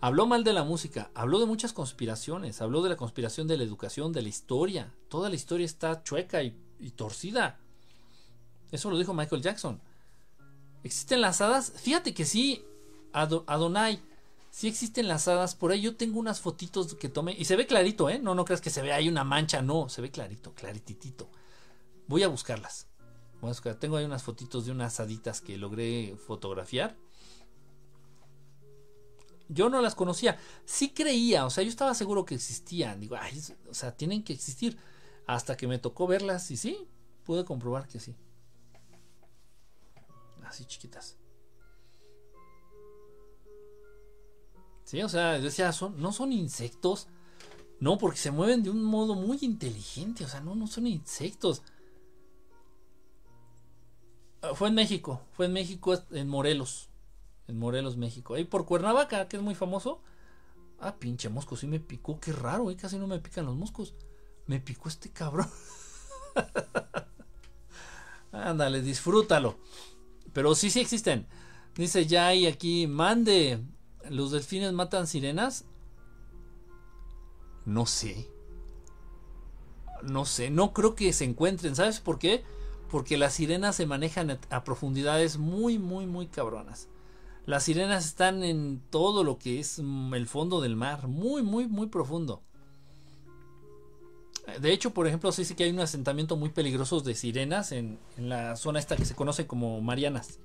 Habló mal de la música, habló de muchas conspiraciones, habló de la conspiración de la educación, de la historia. Toda la historia está chueca y, torcida. Eso lo dijo Michael Jackson. ¿Existen las hadas? Fíjate que sí, Adonai. Sí existen las hadas. Por ahí yo tengo unas fotitos que tomé. Y se ve clarito, ¿eh? No, no creas que se ve ahí una mancha. No, se ve clarito, clarititito. Voy a buscarlas. Tengo ahí unas fotitos de unas haditas que logré fotografiar. Yo no las conocía. Sí creía, o sea, yo estaba seguro que existían. Digo, ay, o sea, tienen que existir. Hasta que me tocó verlas y sí, pude comprobar que sí. Así chiquitas. Sí, o sea, decía, son, no son insectos. No, porque se mueven de un modo muy inteligente. O sea, no, no son insectos. Ah, fue en México, fue en México, en Morelos. En Morelos, México. Ahí por Cuernavaca, que es muy famoso. Ah, pinche mosco, sí me picó. Qué raro, ¿eh? casi no me pican los moscos. Me picó este cabrón. Ándale, disfrútalo. Pero sí, sí existen. Dice ya hay aquí, mande. ¿los delfines matan sirenas? No sé. No sé, no creo que se encuentren. ¿Sabes por qué? Porque las sirenas se manejan a profundidades muy, muy, muy cabronas. Las sirenas están en todo lo que es mm, el fondo del mar, muy, muy, muy profundo. De hecho, por ejemplo, se dice que hay un asentamiento muy peligroso de sirenas en, la zona esta que se conoce como Marianas.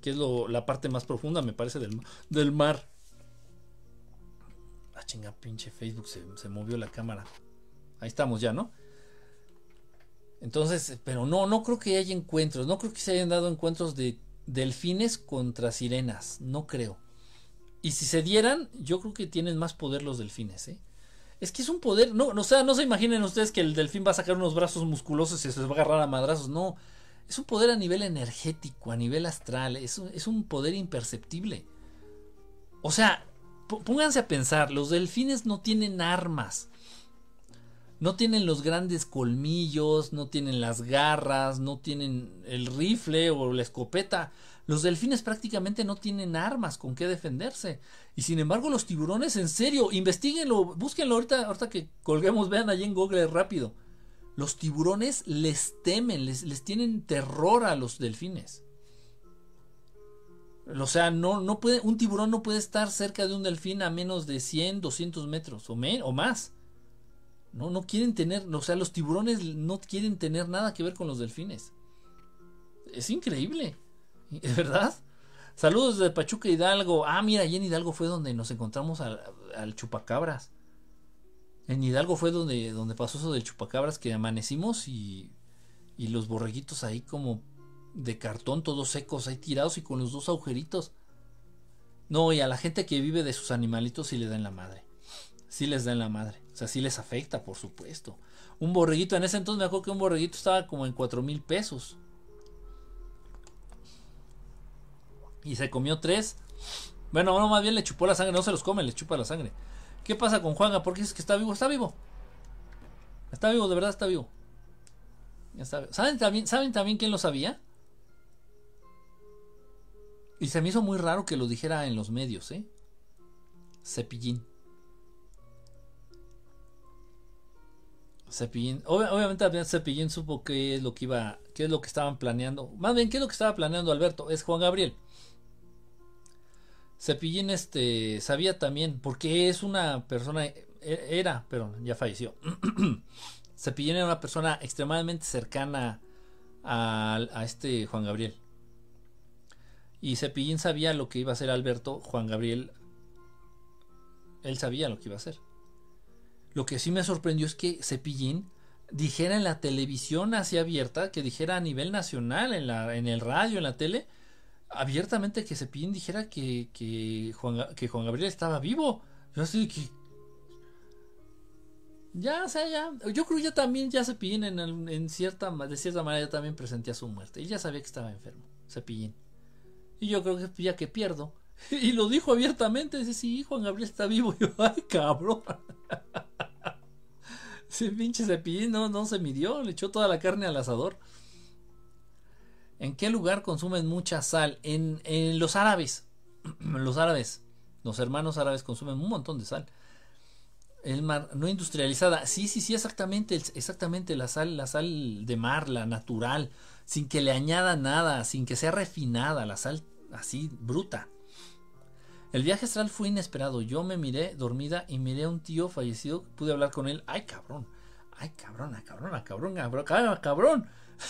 Que es la parte más profunda, me parece, del, del mar. Ah, chinga, pinche Facebook, se, se movió la cámara. Ahí estamos ya, ¿no? Entonces, pero no, no creo que haya encuentros, no creo que se hayan dado encuentros de delfines contra sirenas, no creo. Y si se dieran, yo creo que tienen más poder los delfines, ¿eh? Es que es un poder, no, o sea, no se imaginen ustedes que el delfín va a sacar unos brazos musculosos y se les va a agarrar a madrazos, no. Es un poder a nivel energético, a nivel astral, es un, es un poder imperceptible. O sea, pónganse a pensar, los delfines no tienen armas. No tienen los grandes colmillos, no tienen las garras, no tienen el rifle o la escopeta. Los delfines prácticamente no tienen armas con qué defenderse. Y sin embargo, los tiburones, en serio, investiguenlo, búsquenlo ahorita, ahorita que colguemos, vean allí en Google rápido. Los tiburones les temen, les, les tienen terror a los delfines. O sea, no, no puede, un tiburón no puede estar cerca de un delfín a menos de 100, 200 metros o, o más. No, no quieren tener, o sea, los tiburones no quieren tener nada que ver con los delfines. Es increíble. ¿Es verdad? Saludos de Pachuca Hidalgo. Ah, mira, allí en Hidalgo fue donde nos encontramos al, chupacabras. En Hidalgo fue donde, donde pasó eso del chupacabras que amanecimos y, y los borreguitos ahí como de cartón, todos secos, ahí tirados y con los dos agujeritos. No, y a la gente que vive de sus animalitos sí le dan la madre. Sí les dan la madre. Sea, sí les afecta, por supuesto. Un borreguito, en ese entonces me acuerdo que un borreguito estaba como en cuatro mil pesos. Y se comió tres. Bueno, no, más bien le chupó la sangre. No se los come, le chupa la sangre. ¿Qué pasa con Juanga? ¿Por qué dices que está vivo? Está vivo. Está vivo, de verdad está vivo. ¿Saben, también, ¿Saben también quién lo sabía? Y se me hizo muy raro que lo dijera en los medios, ¿eh? Cepillín. Obviamente Cepillín supo qué es lo que iba, qué es lo que estaban planeando. Más bien, qué es lo que estaba planeando Alberto. Es Juan Gabriel. Cepillín este, sabía también, porque es una persona, e, era, pero ya falleció. Cepillín era una persona extremadamente cercana a, a, este Juan Gabriel. Y Cepillín sabía lo que iba a hacer Alberto, Juan Gabriel, él sabía lo que iba a hacer. Lo que sí me sorprendió es que Cepillín dijera en la televisión así abierta, que dijera a nivel nacional, en, la, en el radio, en la tele, abiertamente que Cepillín dijera que, que, Juan, que Juan Gabriel estaba vivo. Yo así que. Ya, o sea, ya. Yo creo que ya también, ya Cepillín en, en cierta, de cierta manera ya también presentía su muerte. Y ya sabía que estaba enfermo, Cepillín. Y yo creo que ya que pierdo. Y lo dijo abiertamente, dice, sí, Juan Gabriel está vivo. Y yo, ay, cabrón. Ese pinche Cepillín no, no se midió, le echó toda la carne al asador. ¿En qué lugar consumen mucha sal? En, los árabes. los árabes. Los hermanos árabes consumen un montón de sal. El mar, no industrializada. Sí, sí, sí, exactamente. Exactamente la sal, la sal de mar, la natural. Sin que le añada nada, sin que sea refinada. La sal así, bruta. El viaje astral fue inesperado. Yo me miré dormida y miré a un tío fallecido. Pude hablar con él. Ay, cabrón. Ay, cabrón, cabrón, cabrón, cabrón, cabrón.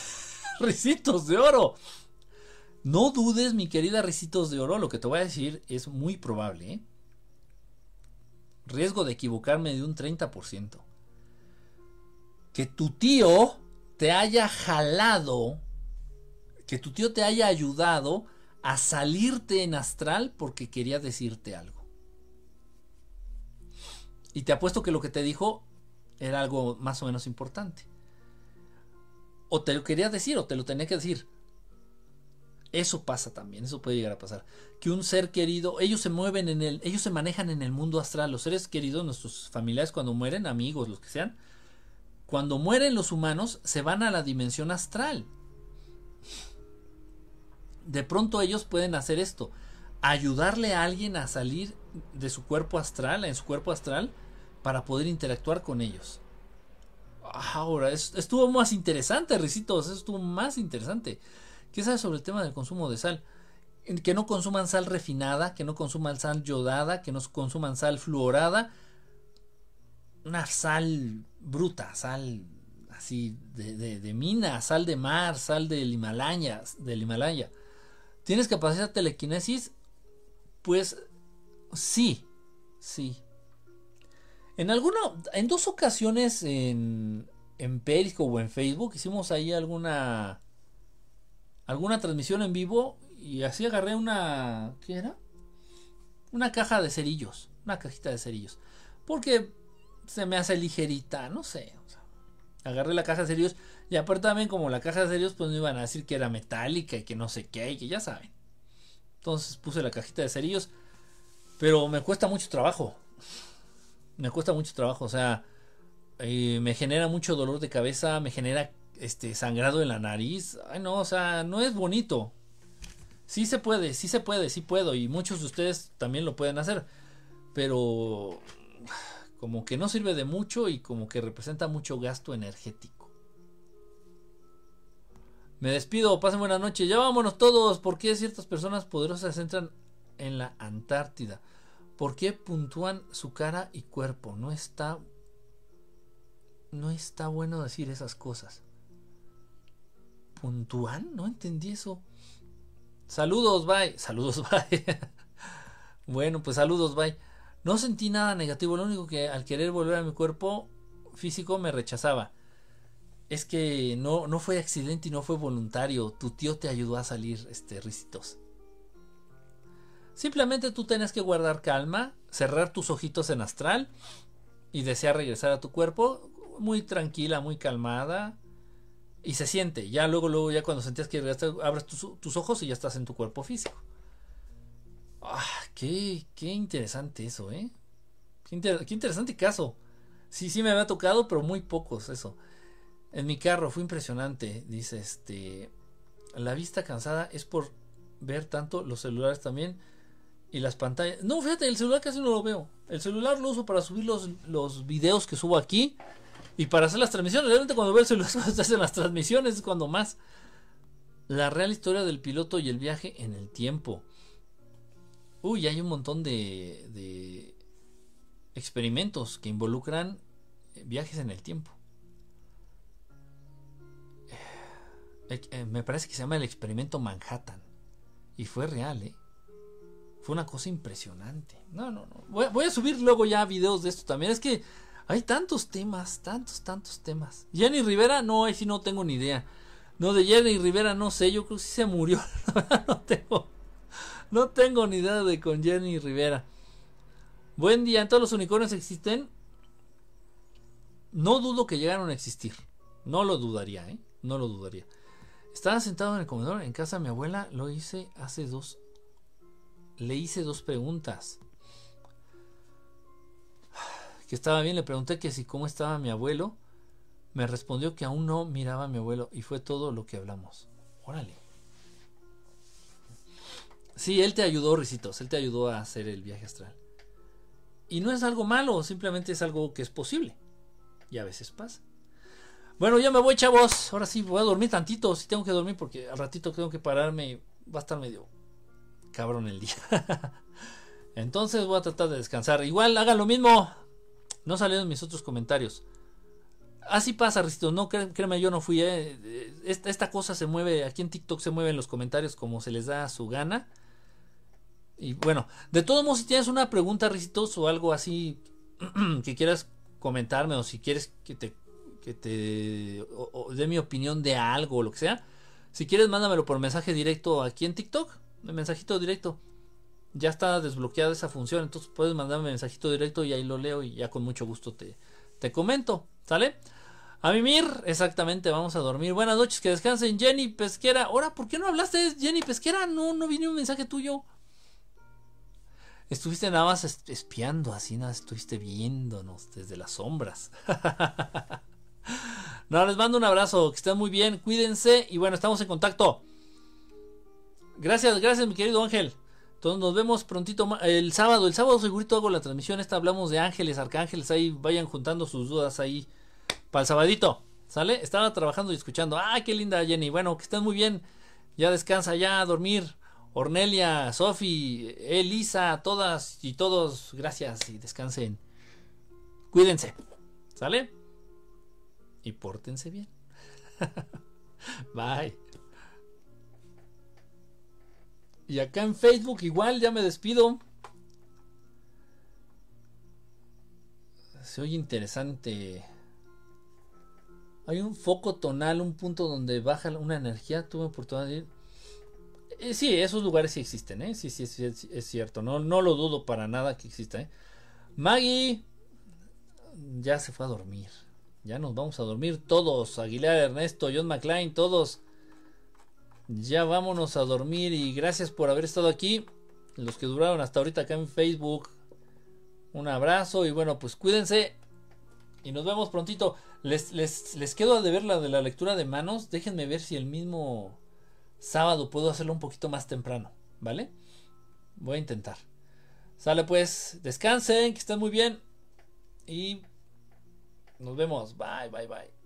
Ricitos de oro. No dudes, mi querida Ricitos de oro, lo que te voy a decir es muy probable. ¿eh? Riesgo de equivocarme de un 30%. Que tu tío te haya jalado, que tu tío te haya ayudado a salirte en astral porque quería decirte algo. Y te apuesto que lo que te dijo era algo más o menos importante o te lo quería decir o te lo tenía que decir. Eso pasa también, eso puede llegar a pasar. Que un ser querido, ellos se mueven en el, ellos se manejan en el mundo astral. Los seres queridos, nuestros familiares, cuando mueren, amigos, los que sean, cuando mueren los humanos, se van a la dimensión astral. De pronto ellos pueden hacer esto. ayudarle a alguien a salir de su cuerpo astral, en su cuerpo astral, para poder interactuar con ellos. Ahora, estuvo más interesante, Ricitos, estuvo más interesante. ¿Qué sabes sobre el tema del consumo de sal? Que no consuman sal refinada, que no consuman sal yodada, que no consuman sal fluorada. Una sal bruta, sal así de, de, mina, sal de mar, sal del Himalaya, del Himalaya. ¿Tienes capacidad de telequinesis? Pues sí, sí. En alguna, en dos ocasiones en, en Periscope o en Facebook hicimos ahí alguna alguna transmisión en vivo y así agarré una ¿qué era? Una caja de cerillos, una cajita de cerillos. Porque se me hace ligerita, no sé. Agarré la caja de cerillos y aparte también como la caja de cerillos pues me iban a decir que era metálica y que no sé qué y que ya saben. Entonces puse la cajita de cerillos, pero me cuesta mucho trabajo. Me cuesta mucho trabajo, o sea, eh, me genera mucho dolor de cabeza, me genera este sangrado en la nariz. Ay, no, o sea, no es bonito. Sí se puede, sí se puede, sí puedo y muchos de ustedes también lo pueden hacer, pero como que no sirve de mucho y como que representa mucho gasto energético. Me despido, pasen buena noche. Ya vámonos todos. ¿Por qué ciertas personas poderosas entran en la Antártida? ¿Por qué puntúan su cara y cuerpo? No está. No está bueno decir esas cosas. ¿Puntúan? No entendí eso. Saludos, bye. Saludos, bye. bueno, pues saludos, bye. No sentí nada negativo. Lo único que al querer volver a mi cuerpo físico me rechazaba es que no, no fue accidente y no fue voluntario. Tu tío te ayudó a salir, este, risitos. Simplemente tú tienes que guardar calma, cerrar tus ojitos en astral y desear regresar a tu cuerpo muy tranquila, muy calmada. Y se siente. Ya luego, luego, ya cuando sentías que regresaste, abres tus, ojos y ya estás en tu cuerpo físico. Ah, qué, qué interesante eso, ¿eh? Qué, interesante caso. Sí, sí me había tocado, pero muy pocos eso. En mi carro fue impresionante, dice este. La vista cansada es por ver tanto los celulares también y las pantallas. No, fíjate, el celular casi no lo veo. El celular lo uso para subir los, los videos que subo aquí y para hacer las transmisiones. Realmente cuando veo el celular se hacen las transmisiones es cuando más. La real historia del piloto y el viaje en el tiempo. Uy, hay un montón de, de experimentos que involucran viajes en el tiempo. Eh, me parece que se llama el experimento Manhattan. Y fue real, ¿eh? Fue una cosa impresionante. No, no, no. Voy, a subir luego ya videos de esto también. Es que hay tantos temas, tantos, tantos temas. Jenny Rivera, no, ahí sí no tengo ni idea. No, de Jenny Rivera no sé, yo creo que sí se murió. no tengo, no tengo ni idea de con Jenny Rivera. Buen día, ¿en todos los unicornios existen? No dudo que llegaron a existir. No lo dudaría, ¿eh? No lo dudaría. Estaba sentado en el comedor en casa de mi abuela, lo hice hace dos. Le hice dos preguntas. Que estaba bien, le pregunté que si cómo estaba mi abuelo. Me respondió que aún no miraba a mi abuelo y fue todo lo que hablamos. Órale. Sí, él te ayudó, Ricitos, él te ayudó a hacer el viaje astral. Y no es algo malo, simplemente es algo que es posible. Y a veces pasa. Bueno, ya me voy, chavos. Ahora sí, voy a dormir tantito. Si tengo que dormir porque al ratito tengo que pararme. Va a estar medio cabrón el día. Entonces voy a tratar de descansar. Igual hagan lo mismo. No salieron mis otros comentarios. Así pasa, Ricito. No, créeme, yo no fui. Eh. Esta, esta, cosa se mueve. Aquí en TikTok se mueve en los comentarios como se les da su gana. Y bueno, de todos modos, si tienes una pregunta, Ricitos, o algo así que quieras comentarme, o si quieres que te que te dé mi opinión de algo o lo que sea. Si quieres, mándamelo por mensaje directo aquí en TikTok. Un mensajito directo. Ya está desbloqueada esa función. Entonces puedes mandarme mensajito directo y ahí lo leo y ya con mucho gusto te, te comento. ¿Sale? A mimir, exactamente, vamos a dormir. Buenas noches, que descansen. Jenny Pesquera. Ahora, ¿por qué no hablaste, Jenny Pesquera? No, no vino un mensaje tuyo. Estuviste nada más espiando, así nada, estuviste viéndonos desde las sombras. No, les mando un abrazo, que estén muy bien, cuídense y bueno, estamos en contacto. Gracias, gracias mi querido Ángel. Entonces nos vemos prontito el sábado. El sábado segurito hago la transmisión. Esta hablamos de ángeles, arcángeles. Ahí vayan juntando sus dudas ahí para el sabadito. ¿Sale? Estaba trabajando y escuchando. ¡Ah, qué linda Jenny! Bueno, que estén muy bien. Ya descansa, ya dormir. Ornelia, Sofi, Elisa, todas y todos, gracias y descansen. Cuídense. ¿Sale? Y pórtense bien. Bye. Y acá en Facebook igual ya me despido. Se oye interesante. Hay un foco tonal, un punto donde baja una energía. Tuve oportunidad de ir. Eh, sí, esos lugares sí existen, ¿eh? Sí, sí, es, cierto. No, no lo dudo para nada que exista, ¿eh? Maggie ya se fue a dormir. Ya nos vamos a dormir todos. Aguilar, Ernesto, John McClain, todos. Ya vámonos a dormir y gracias por haber estado aquí. Los que duraron hasta ahorita acá en Facebook. Un abrazo y bueno, pues cuídense. Y nos vemos prontito. Les, les, les quedo a deber la de la lectura de manos. Déjenme ver si el mismo sábado puedo hacerlo un poquito más temprano. ¿Vale? Voy a intentar. Sale pues. Descansen, que estén muy bien. Y nos vemos. Bye, bye, bye.